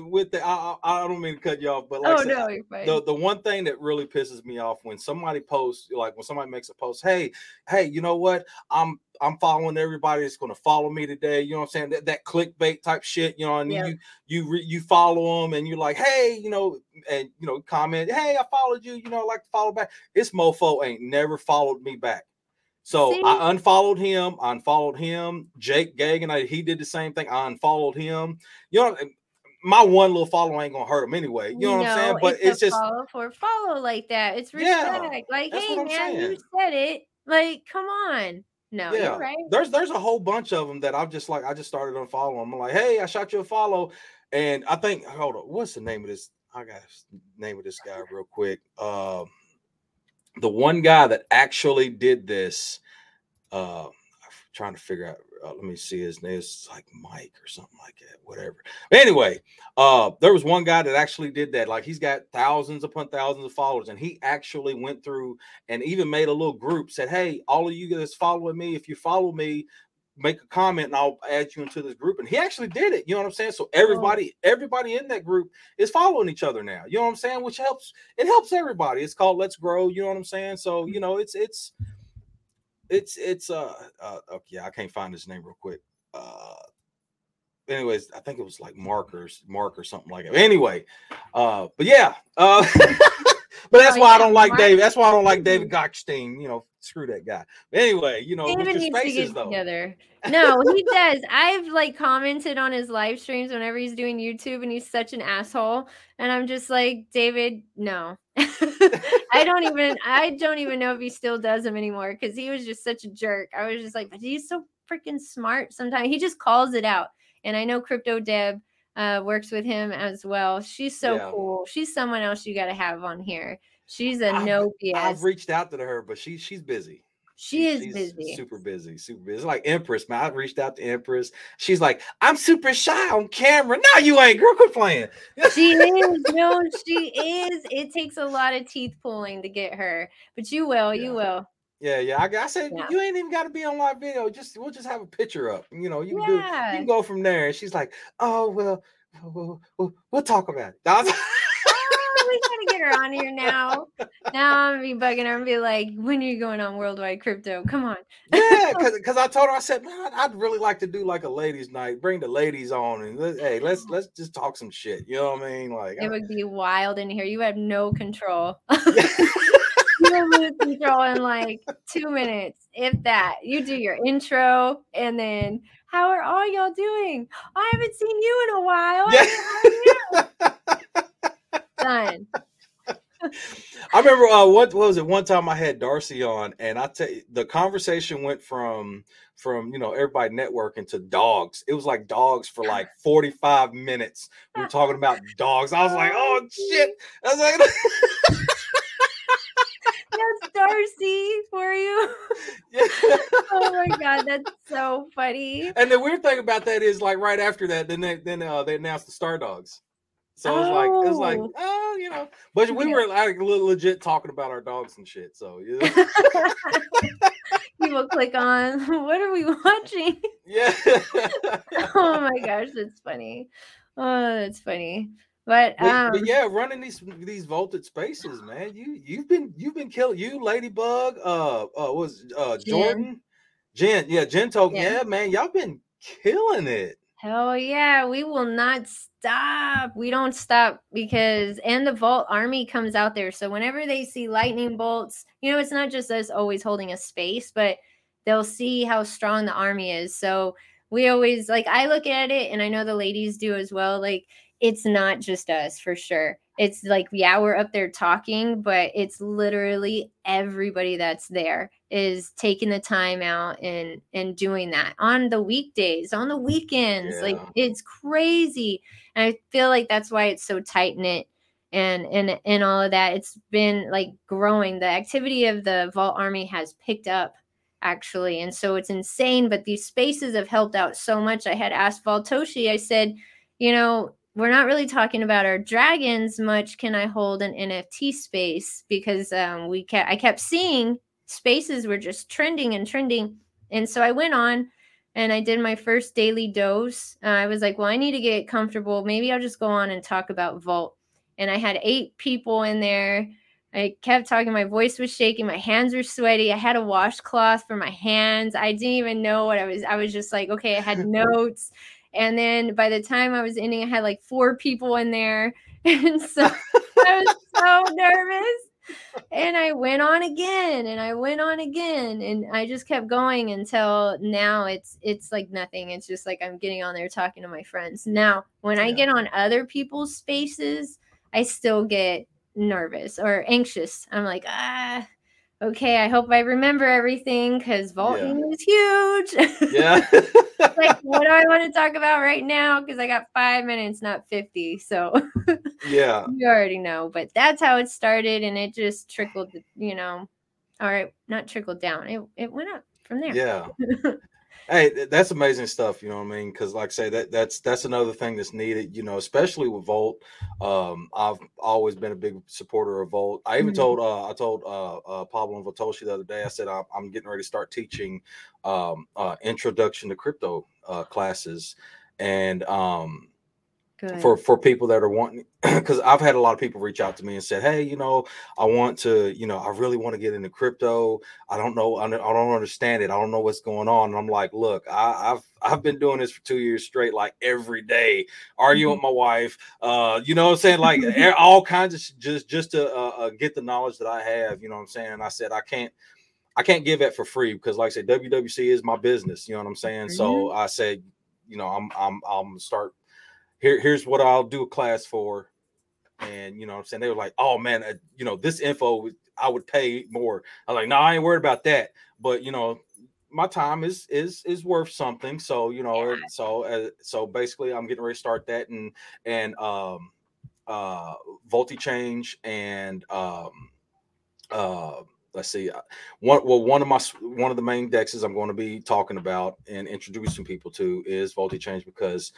[SPEAKER 1] with the I, I, I don't mean to cut you off, but like
[SPEAKER 2] oh
[SPEAKER 1] said,
[SPEAKER 2] no,
[SPEAKER 1] the the one thing that really pisses me off when somebody posts like when somebody makes a post hey hey you know what i'm i'm following everybody that's going to follow me today you know what i'm saying that, that clickbait type shit you know and
[SPEAKER 2] Yeah.
[SPEAKER 1] you you re, you follow them and you're like hey you know and you know comment hey i followed you you know I'd like to follow back this mofo ain't never followed me back so
[SPEAKER 2] See?
[SPEAKER 1] I unfollowed him. I unfollowed him. Jake Gagain, I, he did the same thing. I unfollowed him. You know, my one little follow ain't gonna hurt him anyway. You know what I'm saying? But
[SPEAKER 2] a
[SPEAKER 1] it's just
[SPEAKER 2] follow for follow like that. It's
[SPEAKER 1] Yeah,
[SPEAKER 2] respect. like, hey man, you said it. Like, come on. No,
[SPEAKER 1] yeah.
[SPEAKER 2] right.
[SPEAKER 1] There's there's a whole bunch of them that I've just like I just started unfollowing. I'm like, hey, I shot you a follow, and I think hold on, what's the name of this? I got name of this guy real quick. Um, the one guy that actually did this. Uh, I'm trying to figure out. Uh, let me see his name. It's like Mike or something like that. Whatever. But anyway, uh, there was one guy that actually did that. Like he's got thousands upon thousands of followers, and he actually went through and even made a little group. Said, "Hey, all of you guys following me. If you follow me, make a comment, and I'll add you into this group." And he actually did it. You know what I'm saying? So everybody, everybody in that group is following each other now. You know what I'm saying? Which helps. It helps everybody. It's called Let's Grow. You know what I'm saying? So you know, it's it's it's it's uh uh okay, yeah, I can't find his name real quick. Uh anyways, I think it was like Markers, Mark or something like that. Anyway, uh, but yeah, uh but that's
[SPEAKER 2] Oh,
[SPEAKER 1] why I don't like
[SPEAKER 2] Mark-
[SPEAKER 1] David. That's why I don't like. David Gokhshtein. You know, screw that guy. But anyway, you know,
[SPEAKER 2] David needs to get
[SPEAKER 1] though.
[SPEAKER 2] together. No, he does. I've like commented on his live streams whenever he's doing YouTube, and he's such an asshole. And I'm just like, David, no. I don't even. I don't even know if he still does them anymore because he was just such a jerk. I was just like, but he's so freaking smart. Sometimes he just calls it out. And I know Crypto Deb uh, works with him as well. She's so
[SPEAKER 1] Yeah.
[SPEAKER 2] cool. She's someone else you got to have on here. She's a
[SPEAKER 1] I've-
[SPEAKER 2] no BS.
[SPEAKER 1] I've reached out to her, but she she's busy.
[SPEAKER 2] she is
[SPEAKER 1] she's
[SPEAKER 2] busy.
[SPEAKER 1] super busy, super busy. It's like Empress, man. I reached out to Empress. She's like, I'm super shy on camera. No, you ain't, girl. Quit playing.
[SPEAKER 2] She is. No, she is. It takes a lot of teeth pulling to get her, but you will. You will.
[SPEAKER 1] Yeah, yeah. I, I said
[SPEAKER 2] Yeah.
[SPEAKER 1] you ain't even got to be on live video. Just we'll just have a picture up. You know, you can do. You can go from there. And she's like, oh well, we'll, we'll, we'll talk about it. Was-
[SPEAKER 2] Oh, we gotta get her on here now. Now I'm gonna be bugging her and be like, "When are you going on Worldwide Crypto? Come on."
[SPEAKER 1] yeah, because I told her I said, man, I'd, I'd really like to do like a ladies' night. Bring the ladies on and let, hey, let's let's just talk some shit. You know what I mean? Like,
[SPEAKER 2] It
[SPEAKER 1] I-
[SPEAKER 2] would be wild in here. You have no control. You will lose control in like two minutes, if that. You do your intro and then, how are all y'all doing? I haven't seen you in a while.
[SPEAKER 1] yeah.
[SPEAKER 2] Done.
[SPEAKER 1] I remember uh, what, what was it? One time I had Darcy on, and I tell you, the conversation went from from you know everybody networking to dogs. It was like dogs for like forty five minutes. We were talking about dogs. I was like, oh shit! I was like,
[SPEAKER 2] Darcy for you.
[SPEAKER 1] yeah.
[SPEAKER 2] oh my god, that's so funny.
[SPEAKER 1] And the weird thing about that is, like right after that, then they then uh, they announced the Star Dogs. So it was like it was like
[SPEAKER 2] Oh.
[SPEAKER 1] oh you know, but we
[SPEAKER 2] Yeah.
[SPEAKER 1] were like legit talking about our dogs and shit. So yeah,
[SPEAKER 2] People click on what are we watching?
[SPEAKER 1] yeah.
[SPEAKER 2] oh my gosh, that's funny. Oh, that's funny. But
[SPEAKER 1] But,
[SPEAKER 2] um
[SPEAKER 1] but yeah, running these these vaulted spaces, man. You you've been you've been killing you, Ladybug. Uh, uh, was uh
[SPEAKER 2] Jen.
[SPEAKER 1] Jordan, Jen. Yeah, Jen told me,
[SPEAKER 2] Yeah.
[SPEAKER 1] yeah, man, y'all been killing it.
[SPEAKER 2] hell yeah, we will not stop. We don't stop because and the Volt army comes out there. So whenever they see lightning bolts, you know, it's not just us always holding a space, but they'll see how strong the army is. So we always like I look at it and I know the ladies do as well. Like it's not just us for sure. it's like yeah we're up there talking but it's literally everybody that's there is taking the time out and and doing that on the weekdays on the weekends yeah. like it's crazy and i feel like that's why it's so tight knit and and and all of that it's been like growing the activity of the Volt army has picked up actually and so it's insane but these spaces have helped out so much i had asked Voltoshi i said you know we're not really talking about our dragons much. Can I hold an NFT space? Because um, we kept, I kept seeing spaces were just trending and trending. And so I went on and I did my first daily dose. Uh, I was like, well, I need to get comfortable. Maybe I'll just go on and talk about Volt. And I had eight people in there. I kept talking. My voice was shaking. My hands were sweaty. I had a washcloth for my hands. I didn't even know what I was. I was just like, okay, I had notes. And then by the time I was ending, I had like four people in there. And so I was so nervous. And I went on again and I went on again. And I just kept going until now it's it's like nothing. It's just like I'm getting on there talking to my friends. Now, when yeah. I get on other people's spaces, I still get nervous or anxious. I'm like, ah, okay, I hope I remember everything because vaulting yeah. is huge.
[SPEAKER 1] Yeah.
[SPEAKER 2] like, what do I want to talk about right now? Because I got five minutes, not 50. So,
[SPEAKER 1] yeah.
[SPEAKER 2] you already know. But that's how it started. And it just trickled, you know, all right, not trickled down. It, it went up from there.
[SPEAKER 1] Yeah. Hey, that's amazing stuff. You know what I mean? Because, like I say, that that's that's another thing that's needed. You know, especially with Volt. Um, I've always been a big supporter of Volt. I even mm-hmm. told uh, I told uh, uh, Pablo Voltoshi the other day. I said I'm, I'm getting ready to start teaching um, uh, introduction to crypto uh, classes, and um, Good. for for people that are wanting because I've had a lot of people reach out to me and said, "Hey, you know, I want to, you know, I really want to get into crypto. I don't know, I don't understand it. I don't know what's going on." And I'm like, "Look, I, have I've been doing this for two years straight, like every day, arguing mm-hmm. with my wife. Uh, you know, what I'm saying like all kinds of just just to uh, uh, get the knowledge that I have. You know, what I'm saying. And I said I can't." I can't give that for free because, like I said, WWC is my business. You know what I'm saying? Mm-hmm. So I said, you know, I'm I'm I'm start here, here's what I'll do a class for. And you know I'm saying? They were like, oh man, uh, you know, this info I would pay more. I'm like, no, I ain't worried about that. But you know, my time is is is worth something. So, you know, yeah. so uh, so basically I'm getting ready to start that and and um uh VoltiChange and um uh let's see uh, one well one of my one of the main dexes i'm going to be talking about and introducing people to is VoltiChange because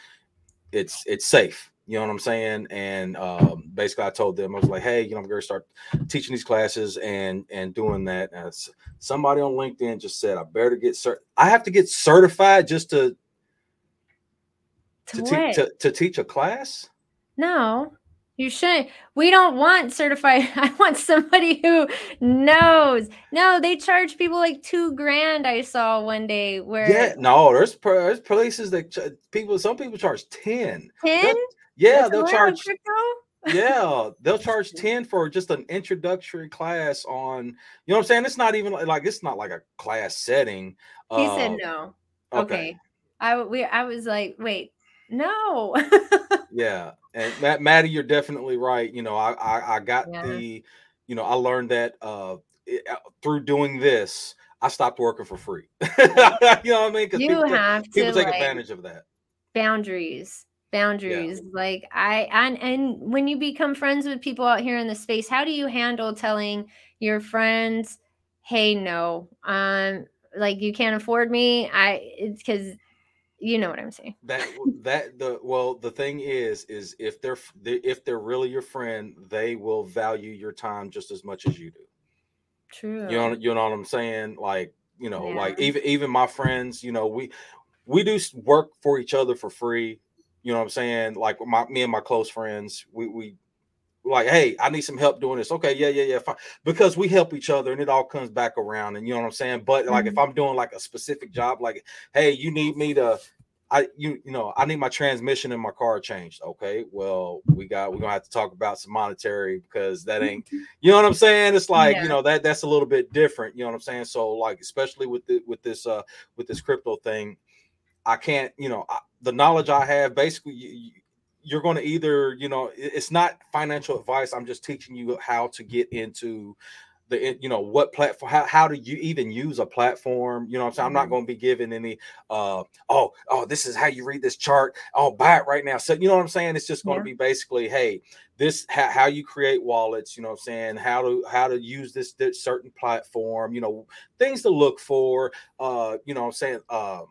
[SPEAKER 1] it's it's safe. You know what I'm saying? And um, basically, I told them I was like, "Hey, you know, I'm going to start teaching these classes and and doing that." And somebody on LinkedIn just said, "I better get cert. I have to get certified just to to, to, te- to, to teach a class."
[SPEAKER 2] No, you shouldn't. We don't want certified. I want somebody who knows. No, they charge people like two grand. I saw one day where.
[SPEAKER 1] Yeah, no, there's there's places that ch- people. Some people charge ten.
[SPEAKER 2] Ten.
[SPEAKER 1] Yeah, they'll charge. yeah, they'll charge 10 for just an introductory class on, you know what I'm saying? It's not even like it's not like a class setting.
[SPEAKER 2] He uh, said no. Okay. okay. I we I was like, wait, no.
[SPEAKER 1] yeah, and Matt, Maddie, you're definitely right. You know, I I, I got yeah. the, you know, I learned that uh, it, uh, through doing this, I stopped working for free. you know what I mean?
[SPEAKER 2] Because people, have
[SPEAKER 1] take, people take
[SPEAKER 2] like,
[SPEAKER 1] advantage of that.
[SPEAKER 2] Boundaries, boundaries. Yeah. Like I and and when you become friends with people out here in the space, how do you handle telling your friends, "Hey, no, um, like you can't afford me." I it's because you know what I'm saying.
[SPEAKER 1] That that the well, the thing is, is if they're if they're really your friend, they will value your time just as much as you do.
[SPEAKER 2] True.
[SPEAKER 1] You know, you know what I'm saying? Like, you know, yeah. like even even my friends, you know, we we do work for each other for free. You know what I'm saying? Like my me and my close friends, we we like, hey, I need some help doing this. Okay, yeah, yeah, yeah, fine. Because we help each other and it all comes back around. And you know what I'm saying? But like mm-hmm. if I'm doing like a specific job, like, hey, you need me to I you you know I need my transmission in my car changed. Okay, well we got we're gonna have to talk about some monetary because that ain't you know what I'm saying. It's like yeah. you know that that's a little bit different. You know what I'm saying. So like especially with the with this uh with this crypto thing, I can't you know I, the knowledge I have basically you, you're going to either you know it's not financial advice i'm just teaching you how to get into the you know what platform how, how do you even use a platform you know i'm saying? I'm not mm-hmm. going to be giving any uh oh oh this is how you read this chart oh buy it right now. So you know what i'm saying? It's just going yeah. to be basically hey this how, how you create wallets you know what i'm saying? How to how to use this, this certain platform you know things to look for uh you know i'm saying? Um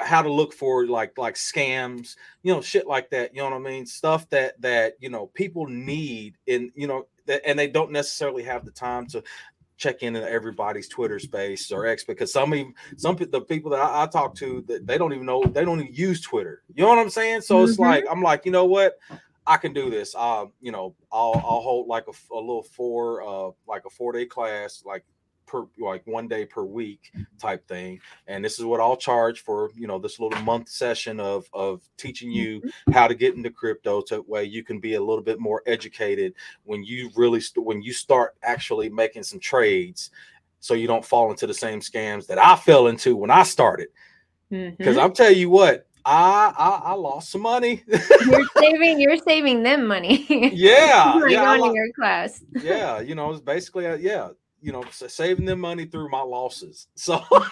[SPEAKER 1] how to look for like like scams you know shit like that you know what i mean stuff that that you know people need and you know that and they don't necessarily have the time to check into everybody's twitter space or x because some even some the people that I, I talk to that they don't even know they don't even use twitter you know what i'm saying so mm-hmm. it's like i'm like you know what I can do this. Uh, you know, I'll I'll hold like a, a little four uh like a four day class, like per like one day per week type thing and this is what i'll charge for you know this little month session of of teaching you mm-hmm. how to get into crypto so way you can be a little bit more educated when you really st- when you start actually making some trades so you don't fall into the same scams that i fell into when i started because mm-hmm. i'm telling you what I, I, I lost some money.
[SPEAKER 2] you're saving you're saving them money.
[SPEAKER 1] Yeah,
[SPEAKER 2] yeah. Going to your class.
[SPEAKER 1] yeah, you know, it's basically a, yeah you know, saving them money through my losses. So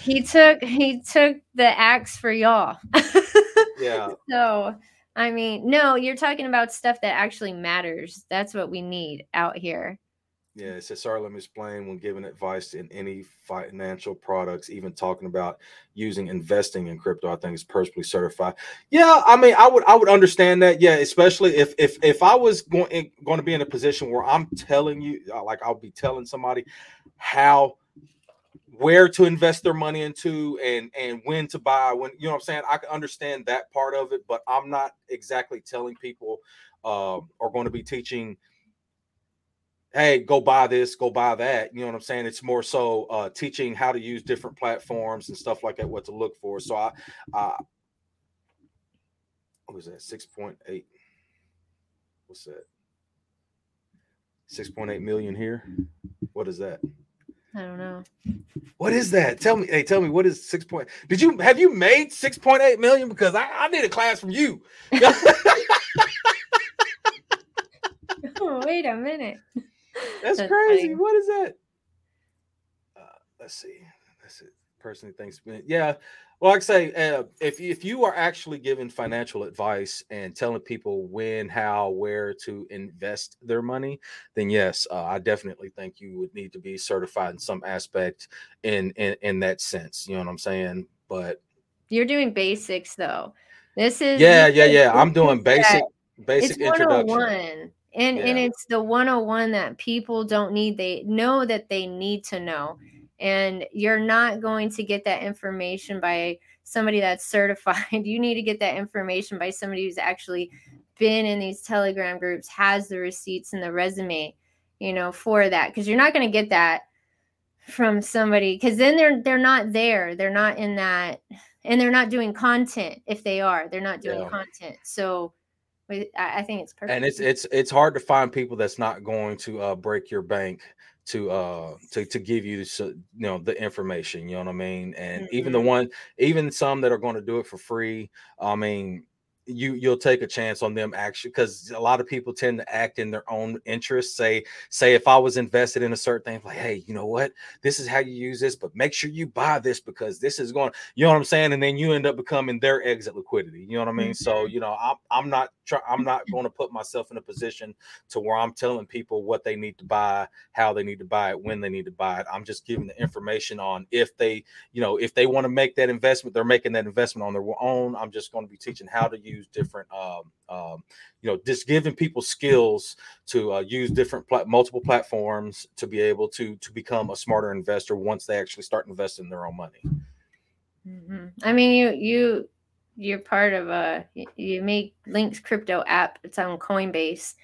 [SPEAKER 2] he took he took the axe for y'all.
[SPEAKER 1] yeah.
[SPEAKER 2] So I mean, no, you're talking about stuff that actually matters. That's what we need out here.
[SPEAKER 1] Yeah, it says, sorry, let me explain when giving advice in any financial products, even talking about using investing in crypto, I think is personally certified. Yeah, I mean, I would I would understand that. Yeah, especially if if if I was going going to be in a position where I'm telling you, uh, like I'll be telling somebody how where to invest their money into and and when to buy when you know what i'm saying i can understand that part of it but i'm not exactly telling people uh, or going to be teaching hey, go buy this, go buy that. You know what I'm saying? It's more so uh, teaching how to use different platforms and stuff like that, what to look for. So I, uh, what was that? 6.8. What's that? 6.8 million here. What is that?
[SPEAKER 2] I don't know.
[SPEAKER 1] What is that? Tell me. Hey, tell me what is six point? Did you have you made six point eight million? Because I, I need a class from you.
[SPEAKER 2] oh, wait a minute.
[SPEAKER 1] That's, That's crazy. Funny. What is that? Uh, let's see. That's it. Personally thinks, yeah. Well, like I say, uh, if if you are actually giving financial advice and telling people when, how, where to invest their money, then yes, uh, I definitely think you would need to be certified in some aspect in in in that sense. You know what I'm saying? But
[SPEAKER 2] you're doing basics though. This is
[SPEAKER 1] yeah, yeah, yeah. I'm doing basic basic introduction
[SPEAKER 2] and yeah. and it's the 101 that people don't need they know that they need to know. And you're not going to get that information by somebody that's certified. You need to get that information by somebody who's actually been in these telegram groups has the receipts and the resume you know for that. Because you're not going to get that from somebody because then they're they're not there. They're not in that and they're not doing content if they are. They're not doing yeah. content. So I think it's perfect.
[SPEAKER 1] And it's it's it's hard to find people that's not going to uh, break your bank to uh to to give you you know the information. You know what I mean? And mm-hmm. even the mm-hmm. one, even some that are going to do it for free. I mean, you you'll take a chance on them actually because a lot of people tend to act in their own interest say say if i was invested in a certain thing like hey you know what this is how you use this but make sure you buy this because this is going you know what i'm saying and then you end up becoming their exit liquidity you know what i mean mm-hmm. so you know i'm, I'm not try, i'm not going to put myself in a position to where i'm telling people what they need to buy how they need to buy it when they need to buy it i'm just giving the information on if they you know if they want to make that investment they're making that investment on their own i'm just going to be teaching how to use use different, um, um, you know, just giving people skills to uh, use different pl- multiple platforms to be able to to become a smarter investor once they actually start investing their own money.
[SPEAKER 2] Mm-hmm. I mean, you you you're part of a you make Links crypto app. It's on Coinbase.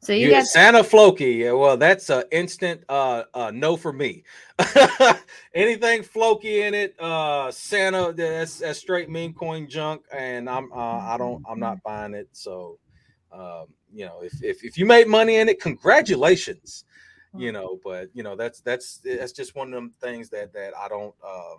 [SPEAKER 1] So you, you got Santa Floki. Yeah, well, that's an instant uh, uh no for me. Anything Floki in it, uh Santa, that's, that's straight meme coin junk, and I'm uh, I don't I'm not buying it. So um, you know, if, if if you made money in it, congratulations. You know, but you know that's that's that's just one of them things that that I don't um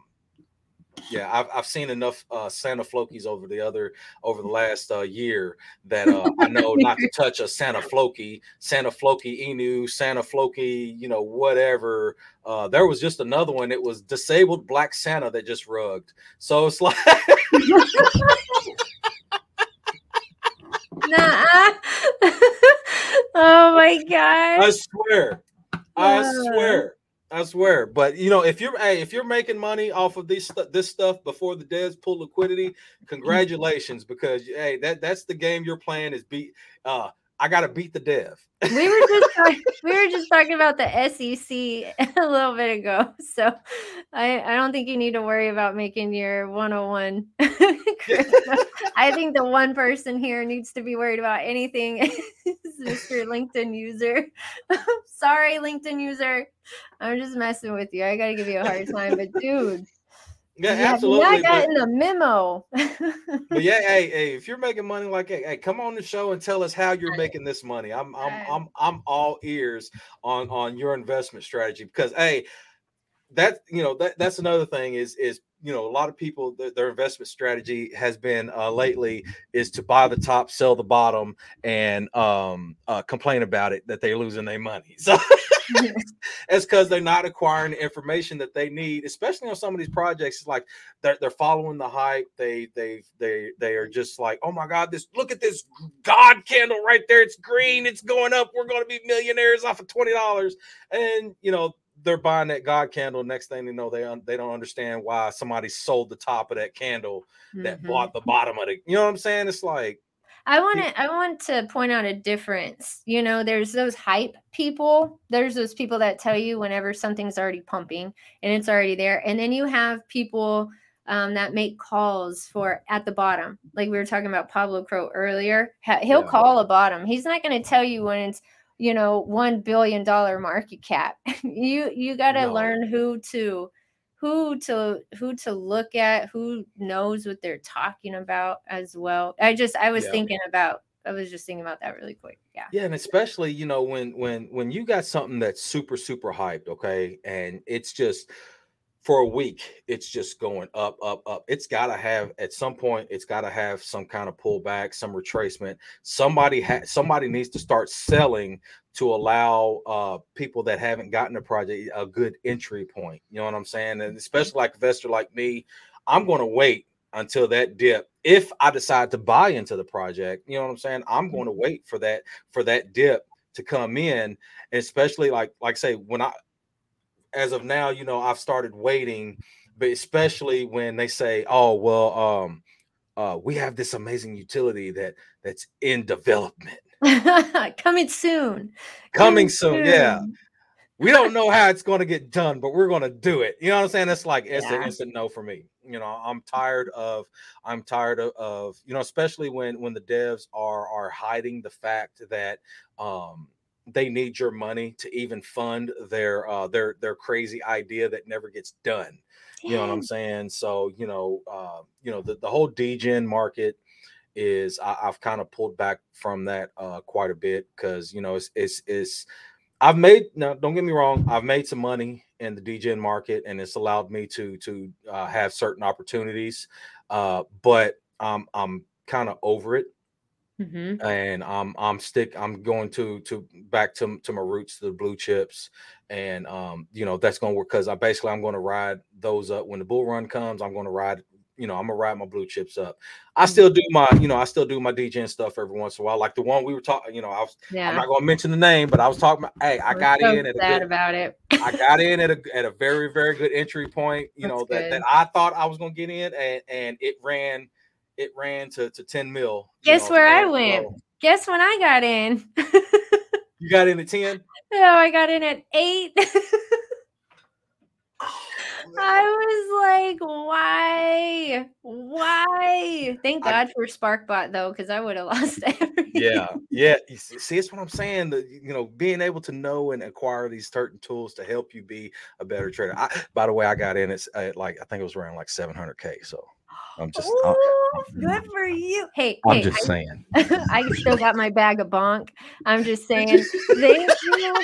[SPEAKER 1] yeah, I've, I've seen enough uh, Santa Flokies over the other over the last uh, year that uh, I know not to touch a Santa Floki, Santa Floki Inu, Santa Floki, you know, whatever. Uh, there was just another one. It was disabled Black Santa that just rugged. So it's like.
[SPEAKER 2] nah. oh my god!
[SPEAKER 1] I swear, I swear. I swear. But you know, if you're hey, if you're making money off of this this stuff before the devs pull liquidity, congratulations because hey, that that's the game you're playing is beat uh I got to beat the dev.
[SPEAKER 2] we were just talking, we were just talking about the SEC a little bit ago, so I I don't think you need to worry about making your 101. I think the one person here needs to be worried about anything is Mr. LinkedIn user. Sorry, LinkedIn user. I'm just messing with you. I got to give you a hard time, but dude.
[SPEAKER 1] Yeah, absolutely. I
[SPEAKER 2] got in the memo.
[SPEAKER 1] but yeah, hey, hey, if you're making money like hey, hey, come on the show and tell us how you're making this money. I'm I'm I'm I'm all ears on on your investment strategy because hey, that you know that that's another thing is is you know a lot of people their, their investment strategy has been uh, lately is to buy the top sell the bottom and um uh, complain about it that they're losing their money so it's because they're not acquiring the information that they need especially on some of these projects it's like they're, they're following the hype they they they they are just like oh my god this look at this god candle right there it's green it's going up we're going to be millionaires off of $20 and you know they're buying that God candle. Next thing they know, they un- they don't understand why somebody sold the top of that candle that mm-hmm. bought the bottom of it. You know what I'm saying? It's like
[SPEAKER 2] I want to I want to point out a difference. You know, there's those hype people. There's those people that tell you whenever something's already pumping and it's already there, and then you have people um, that make calls for at the bottom. Like we were talking about Pablo Crow earlier. He'll yeah. call a bottom. He's not going to tell you when it's you know one billion dollar market cap you you got to no. learn who to who to who to look at who knows what they're talking about as well i just i was yeah. thinking about i was just thinking about that really quick yeah
[SPEAKER 1] yeah and especially you know when when when you got something that's super super hyped okay and it's just for a week it's just going up up up. It's got to have at some point it's got to have some kind of pullback some retracement. Somebody has somebody needs to start selling to allow uh, people that haven't gotten a project a good entry point you know what i'm saying? And especially like investor like me i'm going to wait until that dip if i decide to buy into the project you know what i'm saying? I'm going to mm-hmm. wait for that for that dip to come in especially like like say when i as of now, you know, I've started waiting, but especially when they say, "Oh, well, um, uh, we have this amazing utility that that's in development,
[SPEAKER 2] coming soon,
[SPEAKER 1] coming, coming soon. soon. Yeah, we don't know how it's going to get done, but we're going to do it. You know what I'm saying? It's like it's yeah. an instant no for me. You know, I'm tired of I'm tired of, of you know, especially when when the devs are are hiding the fact that um they need your money to even fund their uh their their crazy idea that never gets done you know what i'm saying? So you know uh you know the, the whole degen market is I, have kind of pulled back from that uh quite a bit because you know it's it's it's i've made no don't get me wrong i've made some money in the degen market and it's allowed me to to uh, have certain opportunities uh but um i'm kind of over it Mm-hmm. And I'm I'm stick I'm going to to back to to my roots to the blue chips, and um you know that's going to work because I basically I'm going to ride those up when the bull run comes. I'm going to ride you know I'm gonna ride my blue chips up. I mm-hmm. still do my you know I still do my DJ stuff every once in a while. Like the one we were talking, you know I was yeah. I'm not going to mention the name, but I was talking about hey I we're got so in at
[SPEAKER 2] sad a good, about it.
[SPEAKER 1] I got in at a at a very very good entry point. You know that, that I thought I was going to get in and and it ran it ran to, to 10 mil.
[SPEAKER 2] Guess know, where I went? Guess when I got in?
[SPEAKER 1] you got in at 10?
[SPEAKER 2] No, I got in at eight. I oh, was like, why? Why? Thank God I, for SparkBot though, because I would have lost everything.
[SPEAKER 1] Yeah, yeah. See, it's what I'm saying. That you know, being able to know and acquire these certain tools to help you be a better trader. I, by the way, I got in at, at uh, like I think it was around like 700k. So I'm just
[SPEAKER 2] Ooh,
[SPEAKER 1] I'm,
[SPEAKER 2] good for you. Hey,
[SPEAKER 1] I'm
[SPEAKER 2] hey,
[SPEAKER 1] just
[SPEAKER 2] I,
[SPEAKER 1] saying.
[SPEAKER 2] I still got my bag of bonk. I'm just saying, thank you.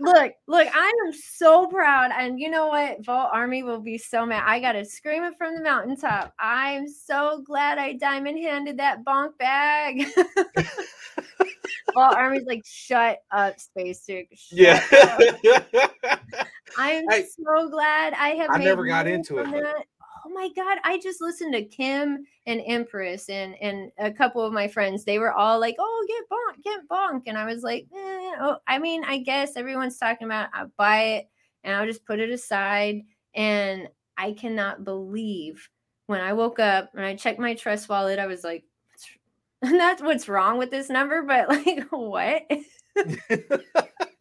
[SPEAKER 2] Look, look, I am so proud. And you know what? Volt Army will be so mad. I got to scream it from the mountaintop. I'm so glad I diamond handed that bonk bag. Volt Army's like, shut up, Space Duke. Shut
[SPEAKER 1] Yeah.
[SPEAKER 2] up." I'm
[SPEAKER 1] Hey,
[SPEAKER 2] so glad I have.
[SPEAKER 1] I
[SPEAKER 2] made
[SPEAKER 1] never got into it, but-
[SPEAKER 2] that. Oh my god! I just listened to Kim and Empress and and a couple of my friends. They were all like, "Oh, get bonk, get bonk," and I was like, eh, "Oh, I mean, I guess everyone's talking about. I buy it and I'll just put it aside." And I cannot believe when I woke up and I checked my trust wallet, I was like, that's what's wrong with this number, but like what?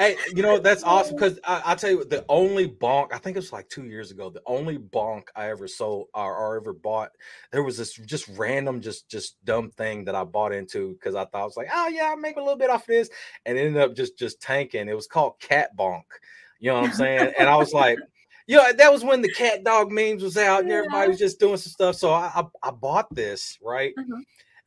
[SPEAKER 1] hey, you know that's awesome because I, will tell you the only bonk I think it was like two years ago. The only bonk I ever sold or, or ever bought, there was this just random, just just dumb thing that I bought into because I thought I was like, oh yeah, I'll make a little bit off this, and ended up just just tanking. It was called cat bonk. You know what I'm saying? and I was like. You know, that was when the cat dog memes was out and everybody was just doing some stuff. So I, I, I bought this, right?
[SPEAKER 2] Mhm.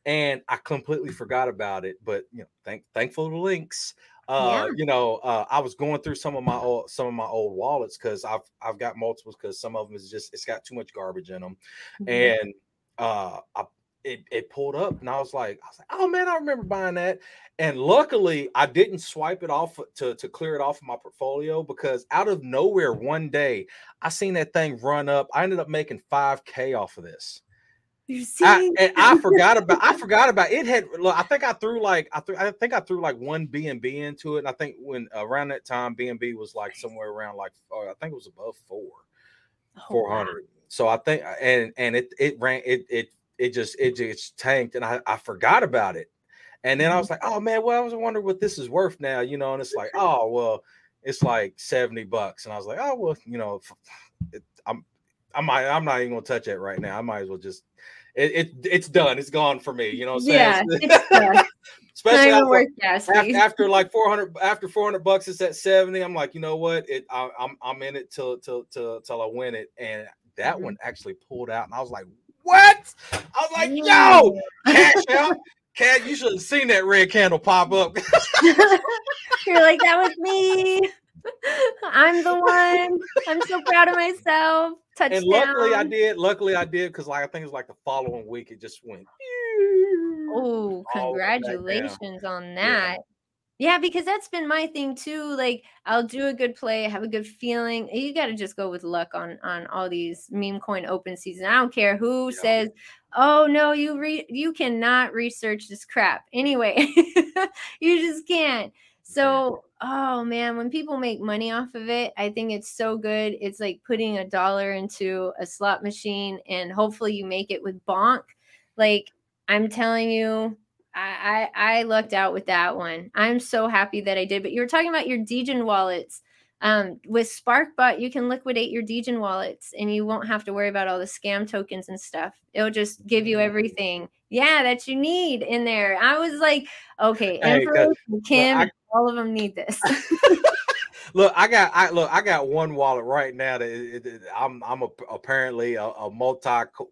[SPEAKER 1] and I completely forgot about it. But you know, thank thankful to links. Uh, you know, uh, I was going through some of my old some of my old wallets because I've I've got multiples because some of them is just it's got too much garbage in them,
[SPEAKER 2] Mhm.
[SPEAKER 1] and uh, I it, it pulled up and I was like I was like oh man I remember buying that, and luckily I didn't swipe it off to to clear it off of my portfolio because out of nowhere one day I seen that thing run up. I ended up making five k off of this.
[SPEAKER 2] You
[SPEAKER 1] I,
[SPEAKER 2] see?
[SPEAKER 1] and I forgot about I forgot about it had look, I think I threw like I threw I think I threw like one BNB into it. And I think when around that time BNB was like somewhere around like uh, I think it was above four,
[SPEAKER 2] Oh,
[SPEAKER 1] four
[SPEAKER 2] wow.
[SPEAKER 1] So I think and and it it ran it it it just it just tanked and I, I forgot about it. And then I was like, oh man, well, I was wondering what this is worth now, you know, and it's like, oh well, it's like 70 bucks. And I was like, oh well, you know, it, I might I'm not even gonna touch it right now. I might as well just it, it it's done. It's gone for me. You know what I'm saying?
[SPEAKER 2] Yeah.
[SPEAKER 1] Especially after,
[SPEAKER 2] worth gas
[SPEAKER 1] after, after like 400 after 400 bucks it's at 70 i'm like you know what it I, i'm i'm in it till till till till i win it and that
[SPEAKER 2] Mhm.
[SPEAKER 1] one actually pulled out and i was like what i was like yo cash out cat you should have seen that red candle pop up
[SPEAKER 2] You're like, that was me. I'm the one. I'm so proud of myself. Touchdown.
[SPEAKER 1] and luckily i did luckily i did because like i think it was like the following week it just went
[SPEAKER 2] Oh,
[SPEAKER 1] all the way back down.
[SPEAKER 2] congratulations on that. Yeah. because that's been my thing too. Like I'll do a good play, have a good feeling. You got to just go with luck on on all these meme coin open season. I don't care who
[SPEAKER 1] Yeah.
[SPEAKER 2] says, "Oh no, you re- you cannot research this crap." Anyway, you just can't. So, oh man, when people make money off of it, I think it's so good. It's like putting a dollar into a slot machine and hopefully you make it with bonk. Like I'm telling you, I, I I lucked out with that one. I'm so happy that I did. But you were talking about your Degen wallets. Um, with SparkBot, you can liquidate your Degen wallets, and you won't have to worry about all the scam tokens and stuff. It'll just give you everything, yeah, that you need in there. I was like, okay,
[SPEAKER 1] Hey, 'cause-
[SPEAKER 2] Empress and Kim,
[SPEAKER 1] I-
[SPEAKER 2] all of them need this.
[SPEAKER 1] Look, I got I look, I got one wallet right now that it, it- I'm I'm a, apparently a, a multi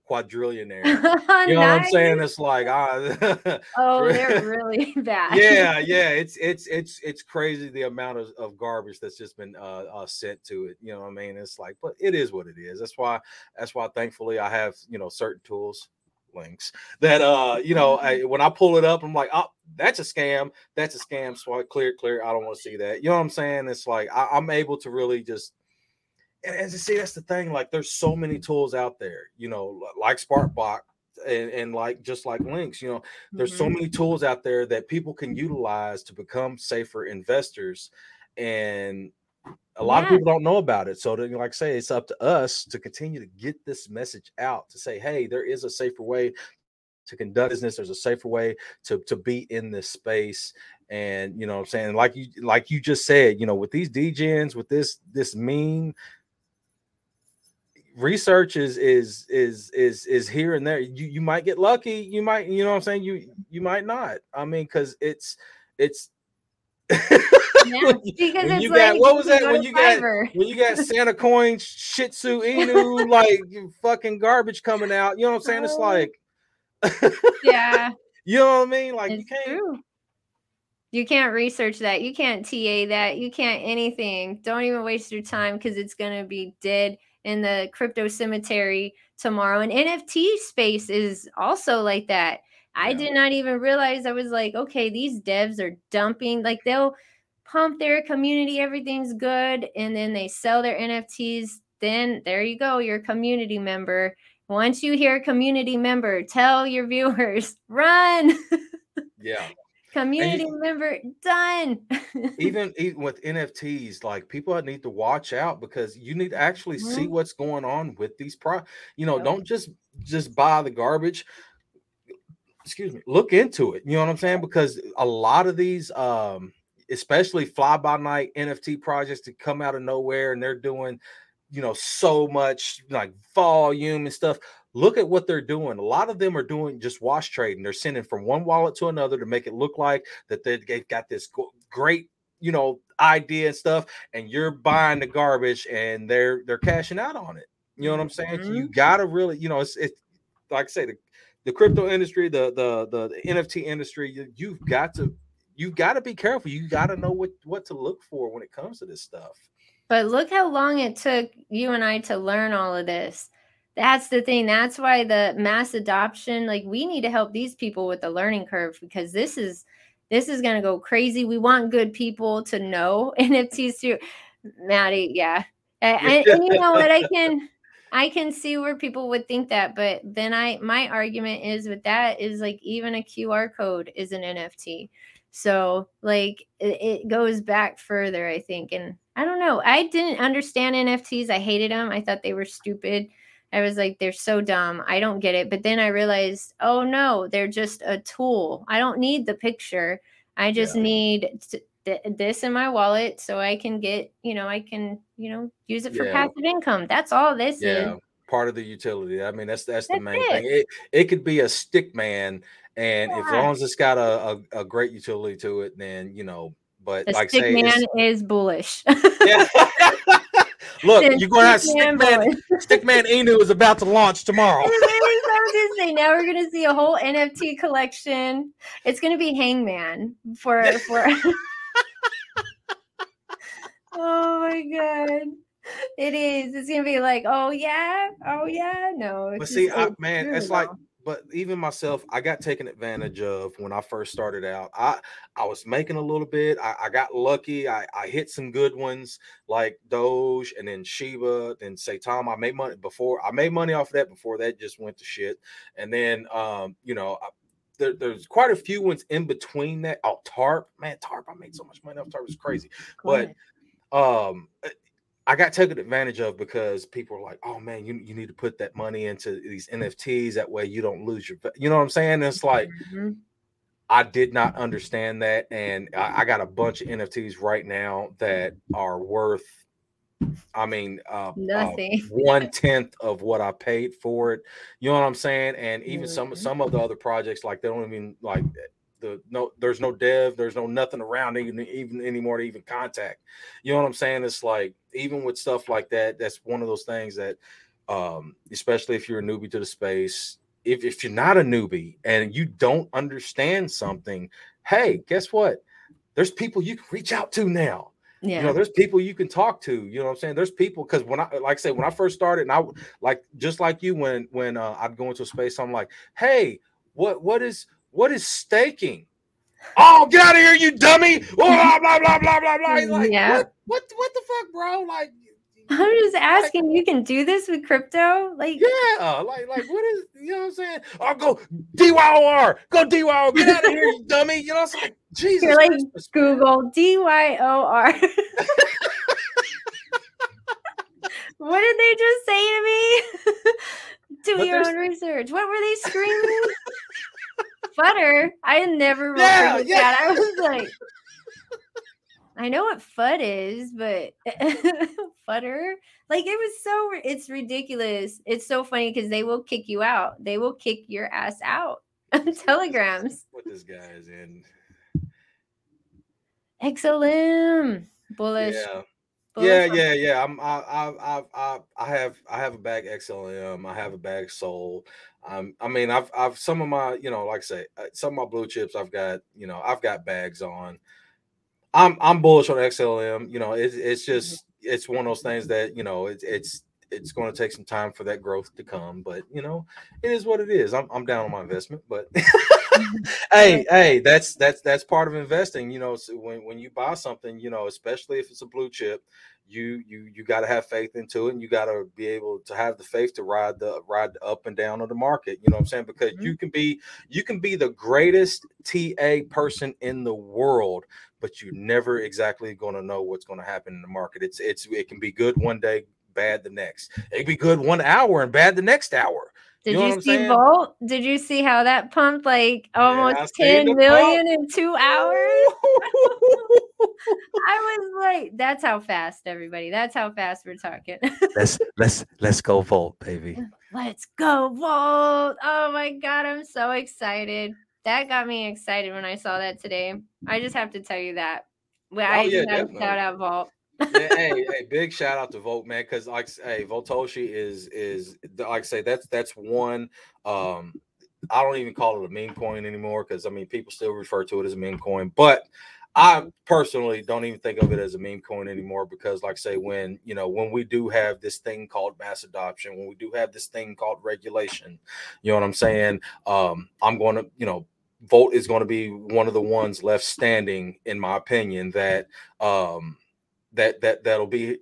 [SPEAKER 1] quadrillionaire. You know what I'm saying? It's like uh,
[SPEAKER 2] Oh, they're really bad.
[SPEAKER 1] yeah, yeah, it's it's it's it's crazy the amount of, of garbage that's just been uh, uh sent to it. You know what I mean? It's like, but it is what it is. That's why that's why thankfully I have you know certain tools links that uh you know I, when I pull it up I'm like oh that's a scam. That's a scam so I clear clear. I don't want to see that. You know what I'm saying? It's like I, I'm able to really just and as you see that's the thing like there's so many tools out there you know like SparkBots and, and like just like links you know there's so
[SPEAKER 2] Mhm.
[SPEAKER 1] many tools out there that people can utilize to become safer investors and a lot of people don't know about it so then like I say it's up to us to continue to get this message out to say hey there is a safer way to conduct business. There's a safer way to to be in this space. And you know what i'm saying? Like you like you just said you know with these degens with this this meme research is is is is is here and there. You you might get lucky you might you know what i'm saying? You you might not. I mean because it's it's
[SPEAKER 2] Yeah, because
[SPEAKER 1] when
[SPEAKER 2] it's
[SPEAKER 1] you
[SPEAKER 2] like
[SPEAKER 1] got what was that when you got when you got Santa Coin, Shih Tzu, Inu, like fucking garbage coming out. You know what I'm saying? It's
[SPEAKER 2] Oh.
[SPEAKER 1] like,
[SPEAKER 2] yeah,
[SPEAKER 1] you know what I mean? Like you can't.
[SPEAKER 2] true. You can't research that. You can't TA that. You can't anything. Don't even waste your time because it's gonna be dead in the crypto cemetery tomorrow. And NFT space is also like that. I
[SPEAKER 1] Yeah.
[SPEAKER 2] did not even realize I was like, okay, these devs are dumping, like they'll pump their community, everything's good, and then they sell their NFTs. Then there you go, you're a community member. Once you hear community member, tell your viewers, run.
[SPEAKER 1] Yeah.
[SPEAKER 2] community member done.
[SPEAKER 1] even even with NFTs, like people need to watch out because you need to actually see
[SPEAKER 2] Mhm.
[SPEAKER 1] what's going on with these pro. You know, don't just just buy the garbage. Excuse me. Look into it. You know what I'm saying? Because a lot of these, um, especially fly by night NFT projects that come out of nowhere and they're doing, you know, so much like volume and stuff. Look at what they're doing. A lot of them are doing just wash trading. They're sending from one wallet to another to make it look like that they- they've got this great, you know, idea and stuff, and you're buying the garbage and they're they're cashing out on it. You know what I'm saying? So you mm-hmm. gotta really, you know, it's it's like I say, the, the crypto industry, the, the the the NFT industry, you, you've got to you've got to be careful. You got to know what what to look for when it comes to this stuff.
[SPEAKER 2] But look how long it took you and I to learn all of this. That's the thing. That's why the mass adoption, like we need to help these people with the learning curve because this is this is gonna go crazy. We want good people to know NFTs too. Maddie, yeah. And- and you know what? I can I can see where people would think that, but then I my argument is with that is like even a QR code is an NFT. So like it, it goes back further, I think. And I don't know. I didn't understand NFTs. I hated them. I thought they were stupid. I was like, they're so dumb. I don't get it. But then I realized, oh no, they're just a tool. I don't need the picture. I just
[SPEAKER 1] Yeah.
[SPEAKER 2] need th- this in my wallet so I can get, you know, I can, you know, use it for
[SPEAKER 1] Yeah.
[SPEAKER 2] passive income. That's all this
[SPEAKER 1] Yeah,
[SPEAKER 2] is.
[SPEAKER 1] part of the utility. I mean, that's that's the
[SPEAKER 2] That's
[SPEAKER 1] main thing.
[SPEAKER 2] it.
[SPEAKER 1] It it could be a stick man, and if as
[SPEAKER 2] Yeah.
[SPEAKER 1] long as it's got a, a, a great utility to it, then you know. But
[SPEAKER 2] The
[SPEAKER 1] like
[SPEAKER 2] stick
[SPEAKER 1] say,
[SPEAKER 2] man is bullish.
[SPEAKER 1] yeah. Look,
[SPEAKER 2] The
[SPEAKER 1] you're going to have
[SPEAKER 2] stick
[SPEAKER 1] stick
[SPEAKER 2] man
[SPEAKER 1] man.
[SPEAKER 2] bullish.
[SPEAKER 1] Stickman Inu is about to launch tomorrow.
[SPEAKER 2] It really sounds Disney. Now we're gonna see a whole NFT collection. It's gonna be Hangman for for. oh my god, it is. It's gonna be like, oh yeah, oh yeah. No,
[SPEAKER 1] But see, I, man, it's like. But even myself, I got taken advantage of when I first started out. I I was making a little bit. I, I got lucky. I, I hit some good ones like Doge and then Shiba, then Saitama. I made money before. I made money off of that before that just went to shit. And then um, you know, I, there, there's quite a few ones in between that. Oh, Tarp, man, Tarp. I made so much money off Tarp. It's crazy.
[SPEAKER 2] Go
[SPEAKER 1] but-
[SPEAKER 2] ahead.
[SPEAKER 1] um I got taken advantage of because people are like, "Oh man, you, you need to put that money into these NFTs that way you don't lose your." va-" You know what I'm saying? And it's like
[SPEAKER 2] Mhm.
[SPEAKER 1] I did not understand that, and I, I got a bunch of NFTs right now that are worth. I mean, uh,
[SPEAKER 2] Nothing.
[SPEAKER 1] one tenth of what I paid for it. You know what I'm saying? And even some
[SPEAKER 2] Mhm.
[SPEAKER 1] some of the other projects, like they don't even like the no. There's no dev. There's no nothing around even even anymore to even contact. You know what I'm saying? It's like even with stuff like that, that's one of those things that, um, especially if you're a newbie to the space, if if you're not a newbie and you don't understand something, hey, guess what? There's people you can reach out to now
[SPEAKER 2] Yeah.
[SPEAKER 1] you know there's people you can talk to you know what i'm saying there's people because when i like i say when i first started and i like just like you when when uh, i'd go into a space i'm like hey what what is what is staking oh get out of here you dummy oh, blah blah blah blah blah blah He's like
[SPEAKER 2] Yeah.
[SPEAKER 1] what, what what the fuck bro like
[SPEAKER 2] I'm just asking. You can do this with crypto, like.
[SPEAKER 1] yeah like like what is you know what i'm saying i'll go dyor go dyor get out of here you dummy you know it's like jesus
[SPEAKER 2] You're like,
[SPEAKER 1] Christmas.
[SPEAKER 2] Google D Y O R. What did they just say to me? Do
[SPEAKER 1] But
[SPEAKER 2] your own research. What were they screaming? Futter. I had never
[SPEAKER 1] Yeah, yeah.
[SPEAKER 2] that. I was like, I know what FUD is, but Futter. Like it was so. It's ridiculous. It's so funny because they will kick you out. They will kick your ass out telegrams.
[SPEAKER 1] what this guy is in
[SPEAKER 2] XLM bullish.
[SPEAKER 1] Yeah. Yeah, yeah, yeah. I'm I I I I have I have a bag XLM. I have a bag Sol. Um, I mean, I've I've some of my you know, like I say, uh, some of my blue chips. I've got you know, I've got bags on. I'm I'm bullish on XLM. You know, it's it's mm-hmm. just it's one of those things that you know it's it's it's going to take some time for that growth to come, but you know, it is what it is. I'm I'm down on my investment, but hey, hey, that's that's that's part of investing. You know, so when when you buy something, you know, especially if it's a blue chip, you you you got to have faith into it, and you got to be able to have the faith to ride the ride the up and down of the market. You know what I'm saying? Because mm-hmm. you can be you can be the greatest TA person in the world, but you're never exactly going to know what's going to happen in the market. It's it's it can be good one day, bad the next. It can be good one hour and bad the next hour.
[SPEAKER 2] Did you, you see Volt? Did you see how that pumped like almost yeah, 10 million pump. in two hours? I was like, that's how fast, everybody. That's how fast we're talking.
[SPEAKER 1] let's let's let's go Volt, baby.
[SPEAKER 2] Let's go Volt. Oh my god, I'm so excited. That got me excited when I saw that today. I just have to tell you that. Well, oh, I yeah, shout out Volt
[SPEAKER 1] yeah, hey, hey, big shout out to Volt, man, because like hey, Voltoshi is is like I say, that's that's one um I don't even call it a meme coin anymore because I mean people still refer to it as a meme coin, but I personally don't even think of it as a meme coin anymore because, like say, when you know, when we do have this thing called mass adoption, when we do have this thing called regulation, you know what I'm saying? Um, I'm going to, you know, Volt is going to be one of the ones left standing, in my opinion, that um that that that'll be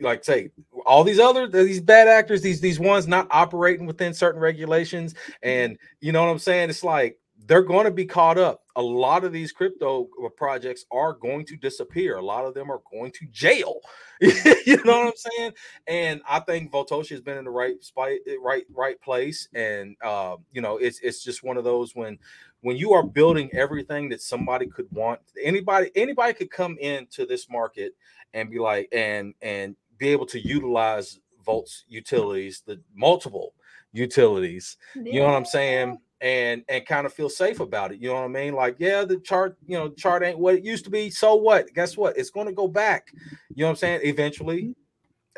[SPEAKER 1] like say all these other these bad actors these these ones not operating within certain regulations. And you know what i'm saying? It's like they're going to be caught up. A lot of these crypto projects are going to disappear. A lot of them are going to jail. You know what i'm saying? And i think Voltoshi has been in the right spot right right place. And uh, you know it's it's just one of those when when you are building everything that somebody could want anybody anybody could come into this market and be like and and be able to utilize volts utilities the multiple utilities yeah. you know what i'm saying and and kind of feel safe about it you know what i mean like yeah the chart you know chart ain't what it used to be so what guess what it's going to go back you know what i'm saying eventually mm-hmm.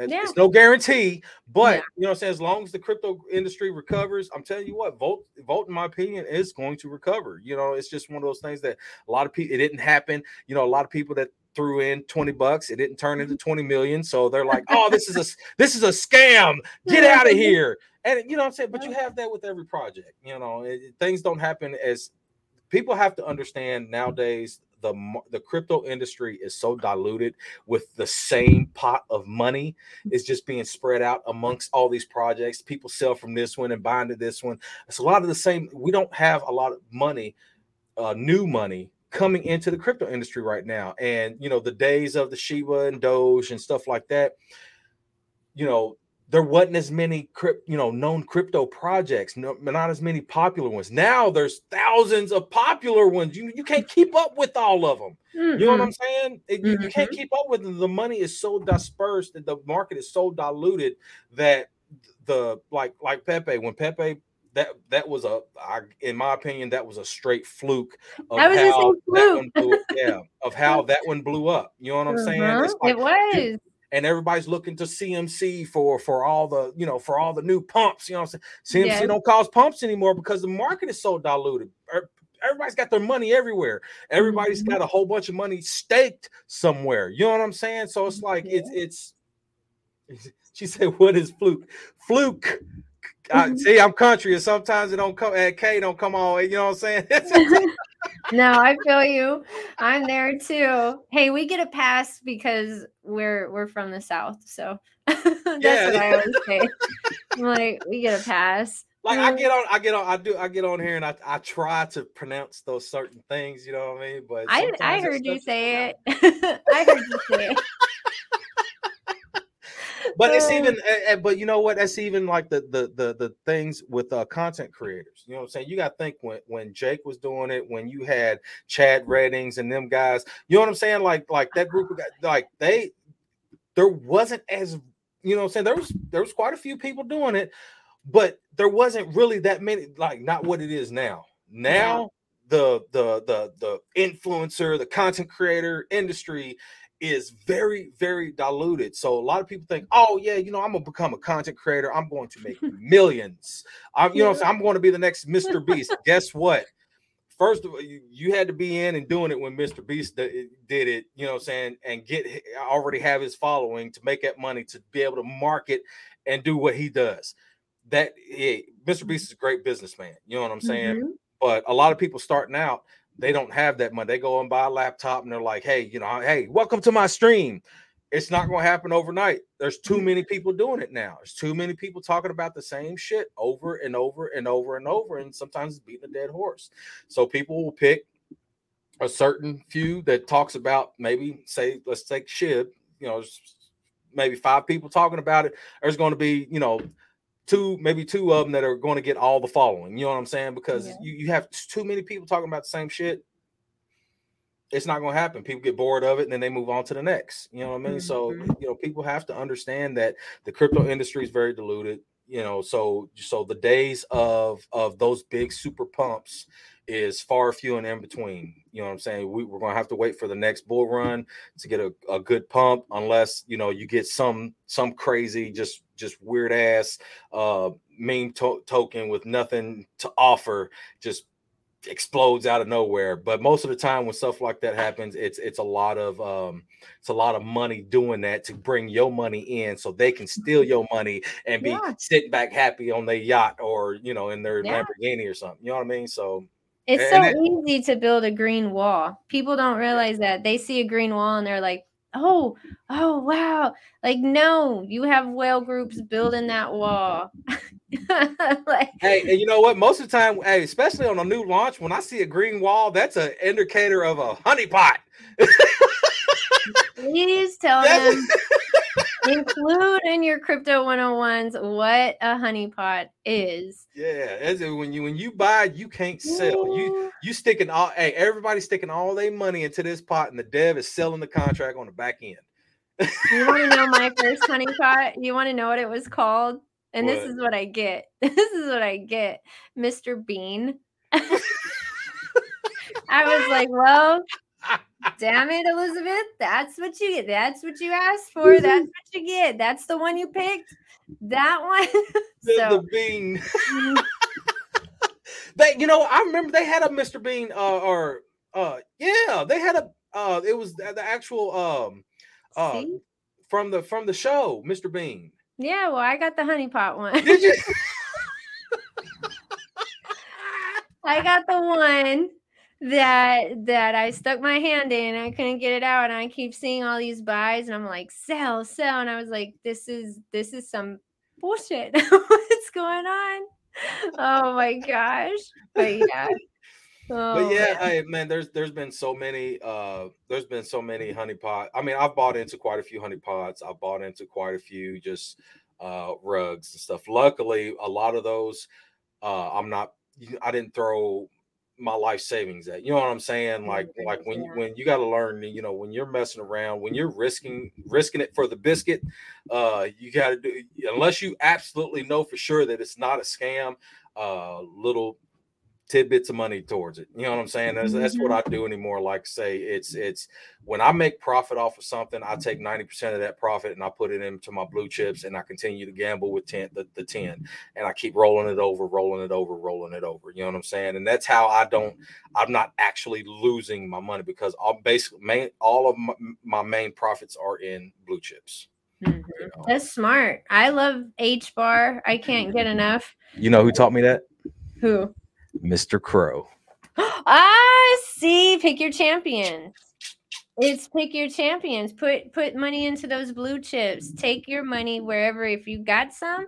[SPEAKER 1] yeah. It's no guarantee, but yeah. you know, what I'm saying as long as the crypto industry recovers, I'm telling you what, Volt, Volt, in my opinion, is going to recover. You know, it's just one of those things that a lot of people. It didn't happen. You know, a lot of people that threw in 20 bucks, it didn't turn into mm-hmm. 20 million. So they're like, oh, this is a this is a scam. Get out of here. And you know, I'm saying, but you have that with every project. You know, it, things don't happen as people have to understand nowadays the the crypto industry is so diluted with the same pot of money is just being spread out amongst all these projects. People sell from this one and buy into this one. It's a lot of the same. We don't have a lot of money, uh, new money coming into the crypto industry right now. And you know, the days of the Shiba and Doge and stuff like that. You know, there wasn't as many crypt, you know, known crypto projects, no, not as many popular ones. Now there's thousands of popular ones. You you can't keep up with all of them. Mm-hmm. You know what I'm saying? It, mm-hmm. you, can't keep up with them. The money is so dispersed and the market is so diluted that the like like Pepe when Pepe that that was a I, in my opinion that was a straight fluke of how fluke. that one blew, yeah of how that one blew up. You know what I'm uh-huh. saying?
[SPEAKER 2] Like, it was
[SPEAKER 1] and everybody's looking to CMC for for all the you know for all the new pumps. You know, what I'm saying CMC don't cause pumps anymore because the market is so diluted. Er, everybody's got their money everywhere. Everybody's mm-hmm. got a whole bunch of money staked somewhere. You know what I'm saying? So it's like yeah. it's it's. She said, "What is fluke? Fluke." I, see, I'm country, and sometimes it don't come. At K don't come on. You know what I'm saying?
[SPEAKER 2] no, I feel you. I'm there too. Hey, we get a pass because we're we're from the south, so that's yeah. what I always say. I'm like, we get a pass.
[SPEAKER 1] Like I mm. get on, I get on, I do, I get on here and I, I try to pronounce those certain things, you know what I mean? But
[SPEAKER 2] I, I heard you say it. I heard you say it
[SPEAKER 1] but it's even but you know what? That's even like the the the, the things with uh, content creators. You know what i'm saying? You got to think when when jake was doing it when you had chad reddings and them guys you know what i'm saying? Like like that group of guys like they there wasn't as you know what i'm saying? There was there was quite a few people doing it but there wasn't really that many like not what it is now. Now the the the the influencer, the content creator industry is very very diluted. So a lot of people think oh yeah you know i'm gonna become a content creator. I'm going to make millions. I'm you know i'm going to be the next mr beast. Guess what? First of all you, you, had to be in and doing it when mr beast did it you know what i'm saying and get already have his following to make that money to be able to market and do what he does. That hey, mr beast is a great businessman you know what i'm saying? Mm-hmm. but a lot of people starting out they don't have that money. They go and buy a laptop and they're like, hey, you know, hey, welcome to my stream. It's not going to happen overnight. There's too mm-hmm. many people doing it now. There's too many people talking about the same shit over and over and over and over. And sometimes it's beating a dead horse. So people will pick a certain few that talks about maybe say, let's take Shib, you know, maybe five people talking about it. There's going to be, you know, two, maybe two of them that are going to get all the following. You know what I'm saying? Because yeah. you, you have too many people talking about the same shit. It's not going to happen. People get bored of it and then they move on to the next. You know what I mean? Mm-hmm. So, you know, people have to understand that the crypto industry is very diluted. You know, so so the days of of those big super pumps is far few and in between. You know what I'm saying? We, going to have to wait for the next bull run to get a, a good pump, unless you know you get some some crazy, just just weird ass uh, meme to- token with nothing to offer, just explodes out of nowhere. But most of the time, when stuff like that happens, it's it's a lot of um, it's a lot of money doing that to bring your money in, so they can steal your money and be yeah. sitting back happy on their yacht or you know in their yeah. Lamborghini or something. You know what I mean? So
[SPEAKER 2] it's so it, easy to build a green wall. People don't realize that. They see a green wall and they're like, oh, oh, wow. Like, no, you have whale groups building that wall.
[SPEAKER 1] like, hey, and you know what? Most of the time, hey, especially on a new launch, when I see a green wall, that's an indicator of a honeypot.
[SPEAKER 2] Please tell them include in your crypto 101s what a honeypot is.
[SPEAKER 1] Yeah, as when you when you buy, you can't sell. You you sticking all hey, everybody's sticking all their money into this pot, and the dev is selling the contract on the back end.
[SPEAKER 2] you want to know my first honeypot? You want to know what it was called? And what? this is what I get. This is what I get, Mr. Bean. I was like, well, Damn it, Elizabeth. That's what you get. That's what you asked for. That's what you get. That's the one you picked. That one.
[SPEAKER 1] the, so. the bean. Mm-hmm. they, you know, I remember they had a Mr. Bean, uh, or uh, yeah, they had a. Uh, it was the, the actual um, uh, See? from the from the show, Mr. Bean.
[SPEAKER 2] Yeah, well, I got the honeypot one.
[SPEAKER 1] Did you?
[SPEAKER 2] I got the one that that I stuck my hand in I couldn't get it out and I keep seeing all these buys and I'm like sell sell and I was like this is this is some bullshit what's going on oh my gosh but yeah
[SPEAKER 1] Oh, but yeah, man. Hey, man, there's there's been so many uh there's been so many honeypot. I mean, I've bought into quite a few honeypots. I've bought into quite a few just uh rugs and stuff. Luckily, a lot of those uh I'm not I didn't throw my life savings at. You know what I'm saying? Like like when when you got to learn, you know, when you're messing around, when you're risking risking it for the biscuit, uh, you got to do unless you absolutely know for sure that it's not a scam. Uh, little tidbits of money towards it. You know what I'm saying? That's, that's what mm-hmm. I do anymore. Like say it's it's when I make profit off of something, I take 90% of that profit and I put it into my blue chips and I continue to gamble with 10 the, the 10 and I keep rolling it over, rolling it over, rolling it over. You know what I'm saying? And that's how I don't I'm not actually losing my money because I'm basically main all of my, my main profits are in blue chips.
[SPEAKER 2] Mm-hmm. You know? That's smart. I love H bar. I can't get enough.
[SPEAKER 1] You know who taught me that?
[SPEAKER 2] Who?
[SPEAKER 1] Mr. Crow.
[SPEAKER 2] I see, pick your champions. It's pick your champions. Put put money into those blue chips. Take your money wherever. If you got some,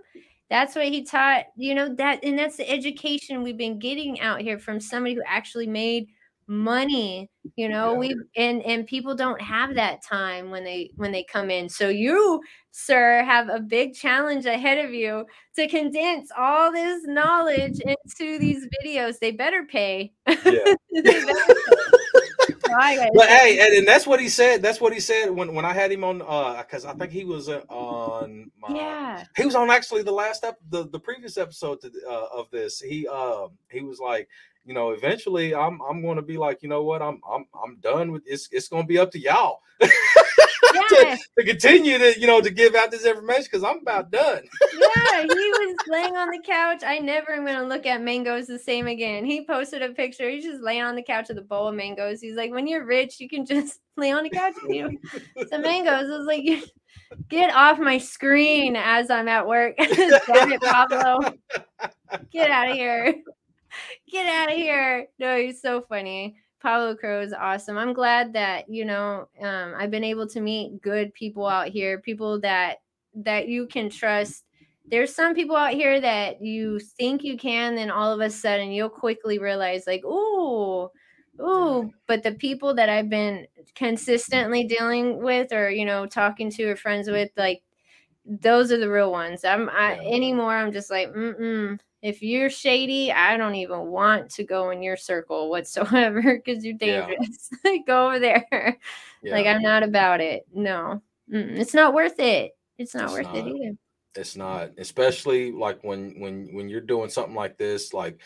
[SPEAKER 2] that's what he taught. You know that, and that's the education we've been getting out here from somebody who actually made money you know yeah. we and and people don't have that time when they when they come in so you sir have a big challenge ahead of you to condense all this knowledge into these videos they better pay, yeah. better pay.
[SPEAKER 1] but hey, and, and, that's what he said. That's what he said when, when I had him on uh because I think he was uh, on my
[SPEAKER 2] yeah
[SPEAKER 1] he was on actually the last ep- the, the previous episode to, uh, of this. He um uh, he was like, you know, eventually I'm I'm going to be like, you know what, I'm I'm I'm done with it's it's going to be up to y'all. to, to, continue to you know to give out this information because I'm about done.
[SPEAKER 2] yeah, he was laying on the couch. I never am gonna look at mangoes the same again. He posted a picture. He's just laying on the couch with a bowl of mangoes. He's like, when you're rich, you can just lay on the couch eat some mangoes. I was like, get off my screen as I'm at work. Damn it, Pablo. Get out of here. Get out of here. No, he's so funny. Pablo Crow is awesome. I'm glad that you know um, I've been able to meet good people out here, people that that you can trust. There's some people out here that you think you can, then all of a sudden you'll quickly realize, like, ooh, ooh. But the people that I've been consistently dealing with, or you know, talking to or friends with, like, those are the real ones. I'm I, anymore. I'm just like, mm mm if you're shady, I don't even want to go in your circle whatsoever because you're dangerous. Yeah. go over there. Yeah. Like I'm not about it. No, Mm-mm. it's not worth it. It's not it's worth not. it either.
[SPEAKER 1] It's not, especially like when when when you're doing something like this, like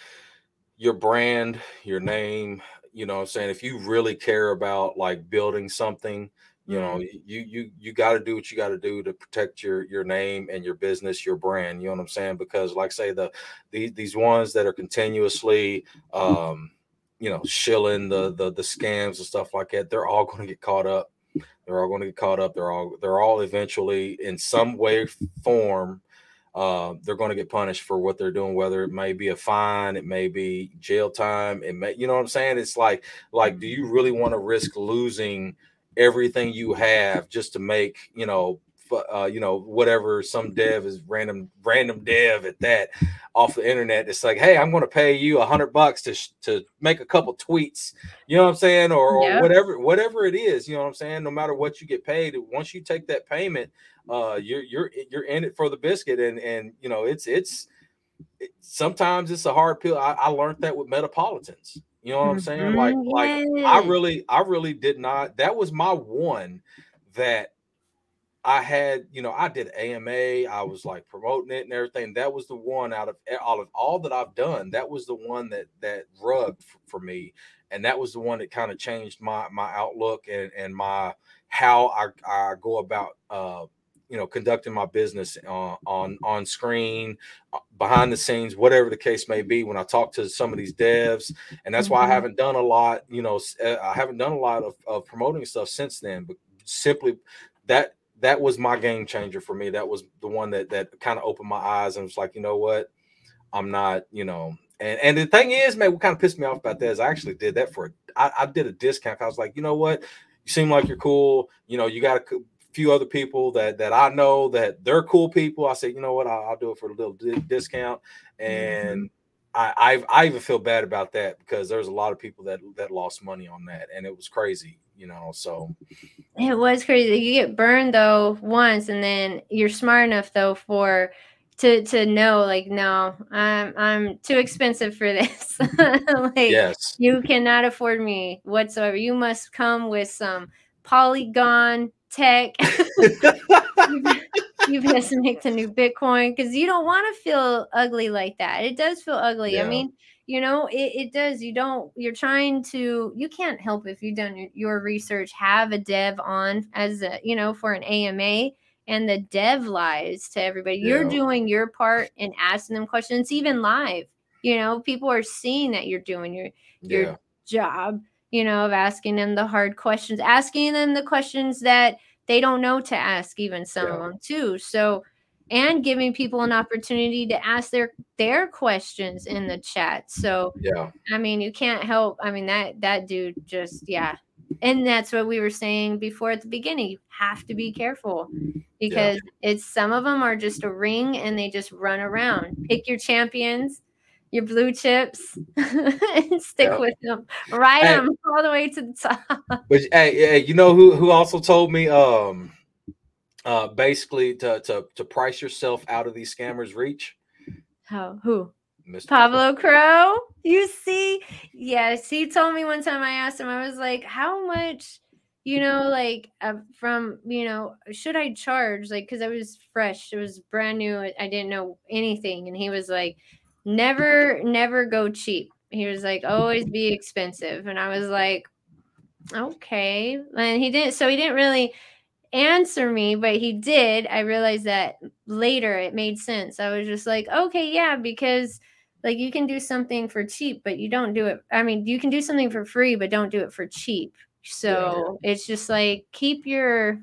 [SPEAKER 1] your brand, your name. You know, I'm saying if you really care about like building something, you know you you you got to do what you got to do to protect your your name and your business your brand you know what i'm saying? Because like say the, the these ones that are continuously um you know shilling the the the scams and stuff like that they're all going to get caught up. They're all going to get caught up. They're all they're all eventually in some way form uh, they're going to get punished for what they're doing whether it may be a fine it may be jail time it may you know what i'm saying? It's like like do you really want to risk losing everything you have just to make you know uh, you know whatever some dev is random random dev at that off the internet it's like hey i'm going to pay you a hundred bucks to to make a couple tweets you know what i'm saying? Or, or whatever whatever it is you know what i'm saying? No matter what you get paid once you take that payment uh you're you're you're in it for the biscuit. And and you know it's it's it, sometimes it's a hard pill. I, I learned that with metropolitans you know what I'm saying? Like, mm-hmm. like I really, I really did not. That was my one that I had. You know, I did AMA. I was like promoting it and everything. That was the one out of all of all that I've done. That was the one that that rubbed for, for me, and that was the one that kind of changed my my outlook and and my how I I go about uh you know conducting my business uh, on on screen uh, behind the scenes whatever the case may be when i talk to some of these devs. And that's why i mm-hmm. haven't done a lot you know uh, i haven't done a lot of, of promoting stuff since then but simply that that was my game changer for me. That was the one that that kind of opened my eyes and was like you know what? I'm not you know. And and the thing is man what kind of pissed me off about that is i actually did that for I, I did a discount i was like you know what? You seem like you're cool. You know you got to few other people that that I know that they're cool people. I said, you know what, I'll, I'll do it for a little di- discount, and. I, I I even feel bad about that because there's a lot of people that that lost money on that, and it was crazy, you know. So
[SPEAKER 2] it was crazy. You get burned though once, and then you're smart enough though for to to know like no i'm i'm too expensive for this like yes. you cannot afford me whatsoever you must come with some polygon tech. you best make the new Bitcoin because you don't want to feel ugly like that. It does feel ugly. Yeah. I mean, you know, it, it does. You don't, you're trying to, you can't help if you've done your, your research, have a dev on as a, you know, for an AMA and the dev lies to everybody. Yeah. You're doing your part and asking them questions, even live. You know, people are seeing that you're doing your your yeah. job you know, of asking them the hard questions, asking them the questions that they don't know to ask, even some yeah. of them too. So, and giving people an opportunity to ask their their questions in the chat. So,
[SPEAKER 1] yeah,
[SPEAKER 2] I mean, you can't help. I mean, that that dude just yeah, and that's what we were saying before at the beginning. You have to be careful because yeah. it's some of them are just a ring and they just run around. Pick your champions your blue chips and stick with them. Ride hey, them all the way to the top.
[SPEAKER 1] But hey, hey, you know who who also told me um uh basically to to to price yourself out of these scammers reach?
[SPEAKER 2] How who? Mr. Pablo Crow. You see, Yes, he told me one time. I asked him. I was like, "How much?" You know, like uh, from you know, should I charge? Like, because I was fresh, it was brand new. I didn't know anything, and he was like, "Never, never go cheap." He was like, "Always be expensive," and I was like, "Okay." And he didn't. So he didn't really answer me, but he did. I realized that later it made sense. I was just like, okay, yeah, because like you can do something for cheap, but you don't do it. I mean, you can do something for free, but don't do it for cheap. So yeah. it's just like keep your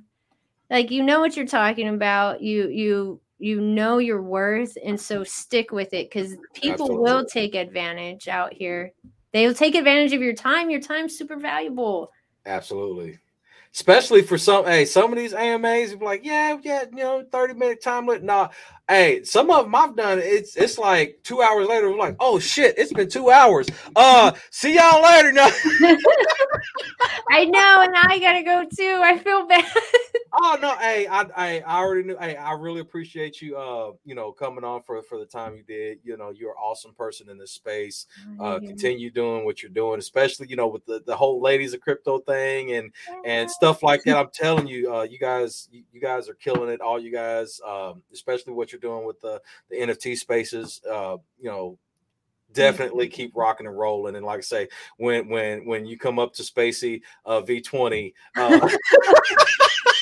[SPEAKER 2] like you know what you're talking about. You you you know your worth and so stick with it because people Absolutely. will take advantage out here. They will take advantage of your time. Your time's super valuable.
[SPEAKER 1] Absolutely especially for some hey some of these amas be like yeah yeah you know 30 minute time limit. Nah. Hey some of them i've done it's it's like two hours later we're like oh shit it's been two hours. Uh see y'all later now.
[SPEAKER 2] I know and i gotta go too. I feel bad.
[SPEAKER 1] Oh no hey I, I i already knew hey i really appreciate you uh you know coming on for for the time you did. You know you're an awesome person in this space. Uh continue doing what you're doing especially you know with the, the whole ladies of crypto thing and and stuff like that i'm telling you uh you guys you, you guys are killing it all you guys um especially what you're doing with the the nft spaces uh you know definitely keep rocking and rolling. And like I say, when when when you come up to Spacey uh, V20, uh,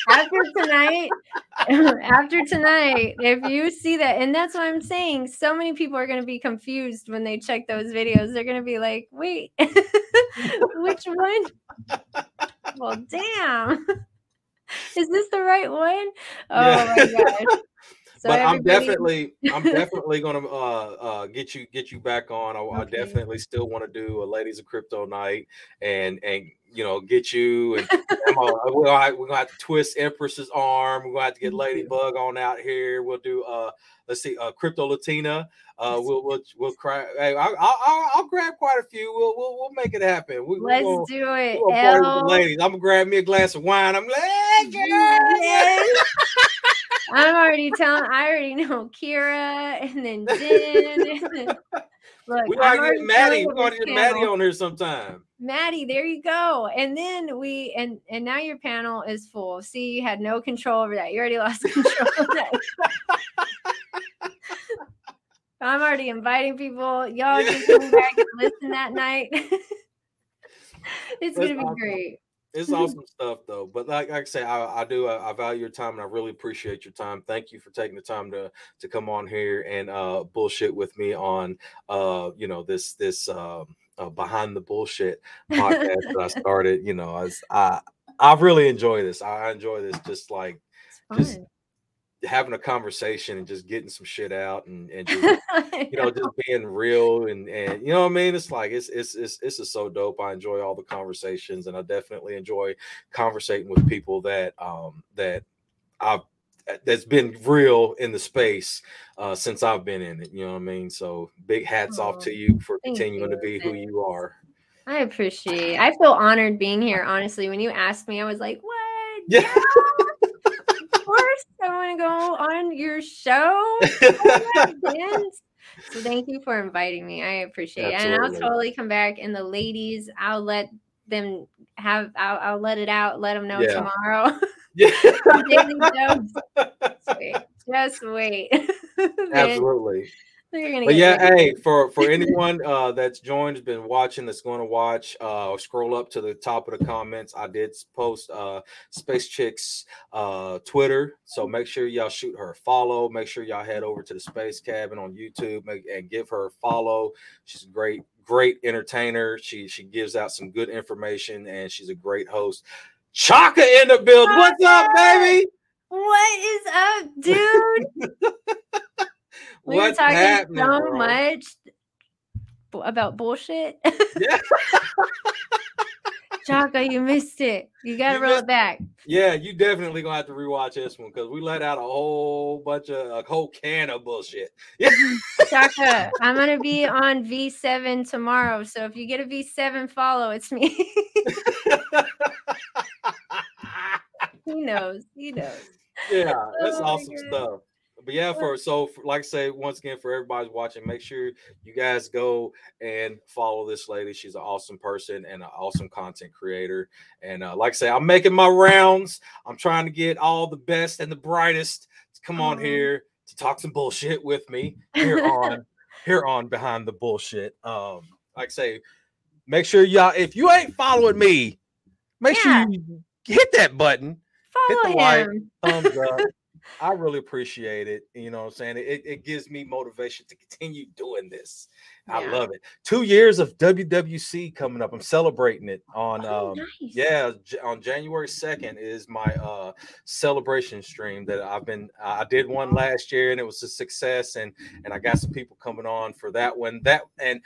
[SPEAKER 2] after tonight, after tonight, if you see that, and that's what I'm saying, so many people are going to be confused when they check those videos. They're going to be like, wait, which one? well, damn. Is this the right one? Oh yeah. my god.
[SPEAKER 1] So but I'm definitely, I'm definitely gonna uh, uh, get you get you back on. I, okay. I definitely still want to do a ladies of crypto night and and you know get you and we're, gonna, we're gonna have to twist Empress's arm. We're gonna have to get Ladybug on out here. We'll do uh let's see uh crypto Latina. Uh, we'll we'll we'll cry. Hey, I'll, I'll, I'll grab quite a few. We'll we'll, we'll make it happen. We,
[SPEAKER 2] Let's we'll, do it. We'll
[SPEAKER 1] ladies. I'm gonna grab me a glass of wine. I'm like, yes.
[SPEAKER 2] I'm already telling. I already know Kira and then Jen.
[SPEAKER 1] look, we gotta get Maddie. We gotta get Maddie on here sometime.
[SPEAKER 2] Maddie, there you go. And then we and and now your panel is full. See, you had no control over that. You already lost control of that. I'm already inviting people. Y'all yeah. can come back and listen that night. it's That's gonna be awesome. great
[SPEAKER 1] it's awesome stuff though. But like, like I say, I, I do I, I, value your time and I really appreciate your time. Thank you for taking the time to to come on here and uh bullshit with me on uh you know this this um uh, behind the bullshit podcast that I started. You know, as I I really enjoy this. I enjoy this just like just having a conversation and just getting some shit out and, and just, you know just being real and and you know what I mean it's like it's it's it's it's just so dope I enjoy all the conversations and I definitely enjoy conversating with people that um that I've that's been real in the space uh since I've been in it you know what I mean so big hats oh, off to you for continuing you. to be who you are
[SPEAKER 2] I appreciate I feel honored being here honestly when you asked me I was like what
[SPEAKER 1] yeah of
[SPEAKER 2] course, I want to go on your show. so thank you for inviting me. I appreciate Absolutely. it. And I'll totally come back. And the ladies, I'll let them have I'll, I'll let it out, let them know yeah. tomorrow. Yeah. wait. Just wait.
[SPEAKER 1] Absolutely but yeah, hey, for for anyone uh, that's joined, has been watching, that's going to watch, uh, scroll up to the top of the comments. I did post uh, Space Chicks uh, Twitter, so make sure y'all shoot her a follow. Make sure y'all head over to the Space Cabin on YouTube make, and give her a follow. She's a great, great entertainer. She she gives out some good information, and she's a great host. Chaka in the building. What's up, baby?
[SPEAKER 2] What is up, dude? we What's were talking so bro? much about bullshit. Yeah. Chaka, you missed it. You gotta roll it back.
[SPEAKER 1] Yeah, you definitely gonna have to rewatch this one because we let out a whole bunch of a whole can of bullshit. Yeah. Mm-hmm.
[SPEAKER 2] Chaka, I'm gonna be on V7 tomorrow. So if you get a V7 follow, it's me. he knows. He knows.
[SPEAKER 1] Yeah, that's oh awesome stuff but yeah, for so for, like I say once again for everybody's watching, make sure you guys go and follow this lady. She's an awesome person and an awesome content creator. And uh, like I say, I'm making my rounds. I'm trying to get all the best and the brightest to come on
[SPEAKER 2] Mhm.
[SPEAKER 1] here to talk some bullshit with me here on here on behind the bullshit. Um, like I say, make sure y'all if you ain't following me, make
[SPEAKER 2] Yeah.
[SPEAKER 1] sure you hit that button
[SPEAKER 2] Follow
[SPEAKER 1] the like.
[SPEAKER 2] him.
[SPEAKER 1] thumbs up. I really appreciate it. You know what I'm saying? It, it gives me motivation to continue doing this. I love it. Two years of WWC coming up. I'm celebrating it on
[SPEAKER 2] Oh,
[SPEAKER 1] um,
[SPEAKER 2] nice.
[SPEAKER 1] yeah, on January 2nd is my uh celebration stream that I've been I did one last year and it was a success and and I got some people coming on for that one. That and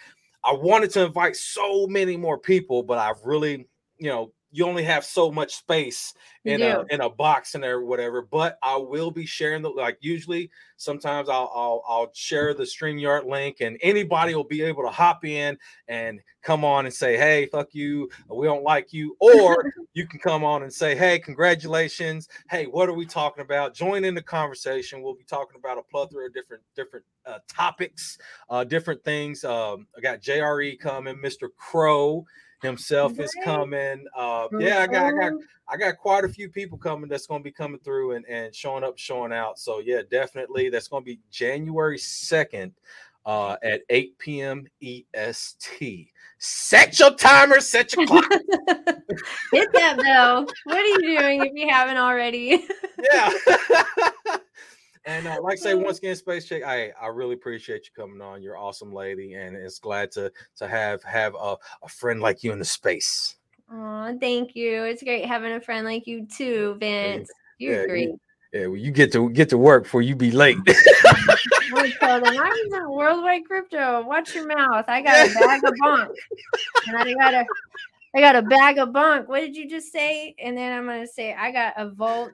[SPEAKER 1] I wanted to invite so many more people, but I've really, you know, you only have so much space in a in a box and there whatever. But I will be sharing the like usually sometimes I'll I'll I'll share the StreamYard link and anybody will be able to hop in and come on and say, Hey, fuck you, we don't like you, or you can come on and say, Hey, congratulations. Hey, what are we talking about? Join in the conversation. We'll be talking about a plethora of different different uh, topics, uh, different things. Um, I got JRE coming, Mr. Crow himself is coming. Uh, yeah, I got I got
[SPEAKER 2] Oh,
[SPEAKER 1] I got quite a few people coming that's going to be coming through and, and showing up, showing out. So yeah, definitely that's going to be January 2nd uh, at 8 p.m. EST. Set your timer, set your clock.
[SPEAKER 2] Hit that bell. What are you doing if you haven't already?
[SPEAKER 1] yeah. and uh, like I say, once again, Space Chick, I I really appreciate you coming on. You're an awesome lady, and it's glad to to have have a, a friend like you in the space.
[SPEAKER 2] Oh, thank you. It's great having a friend like you too, Vince. You're
[SPEAKER 1] yeah, you-
[SPEAKER 2] great.
[SPEAKER 1] Yeah, well, you get to get to work before you be late.
[SPEAKER 2] I'm gonna them I was in worldwide crypto. Watch your mouth. I got a bag of bonk. And I got a I got a bag of bonk. What did you just say? And then I'm gonna say I got a volt.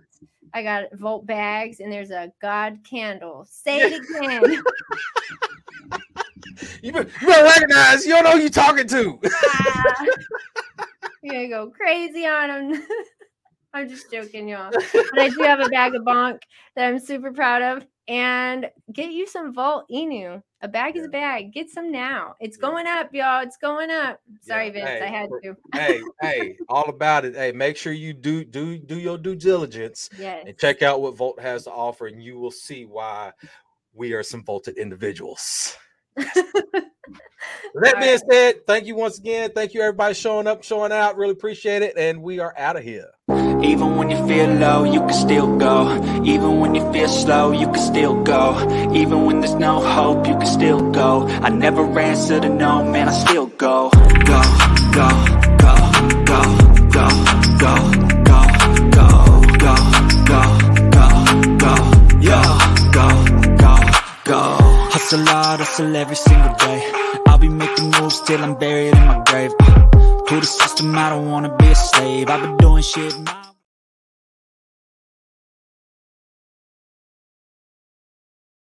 [SPEAKER 2] I got volt bags and there's a God candle. Say it again.
[SPEAKER 1] you, better, you better recognize you don't know who you're talking to.
[SPEAKER 2] Ah. You're gonna go crazy on them. I'm just joking, y'all. But I do have a bag of bonk that I'm super proud of. And get you some Volt Inu. A bag is a bag. Get some now. It's going up, y'all. It's going up. Sorry,
[SPEAKER 1] Yeah,
[SPEAKER 2] Vince. I had to.
[SPEAKER 1] hey, hey, all about it. Hey, make sure you do do do your due diligence
[SPEAKER 2] Yes.
[SPEAKER 1] and check out what Volt has to offer, and you will see why we are some vaulted individuals. With that being
[SPEAKER 2] right.
[SPEAKER 1] said, thank you once again. Thank you everybody showing up, showing out. Really appreciate it, and we are out of here.
[SPEAKER 3] Even when you feel low, you can still go. Even when you feel slow, you can still go. Even when there's no hope, you can still go. I never answer to no, man, I still go. Go, go, go, go, go, go, go, go, Hustle hard, hustle every single day. I'll be making moves till I'm buried in my grave. To the system, I don't wanna be a slave. I've been doing shit.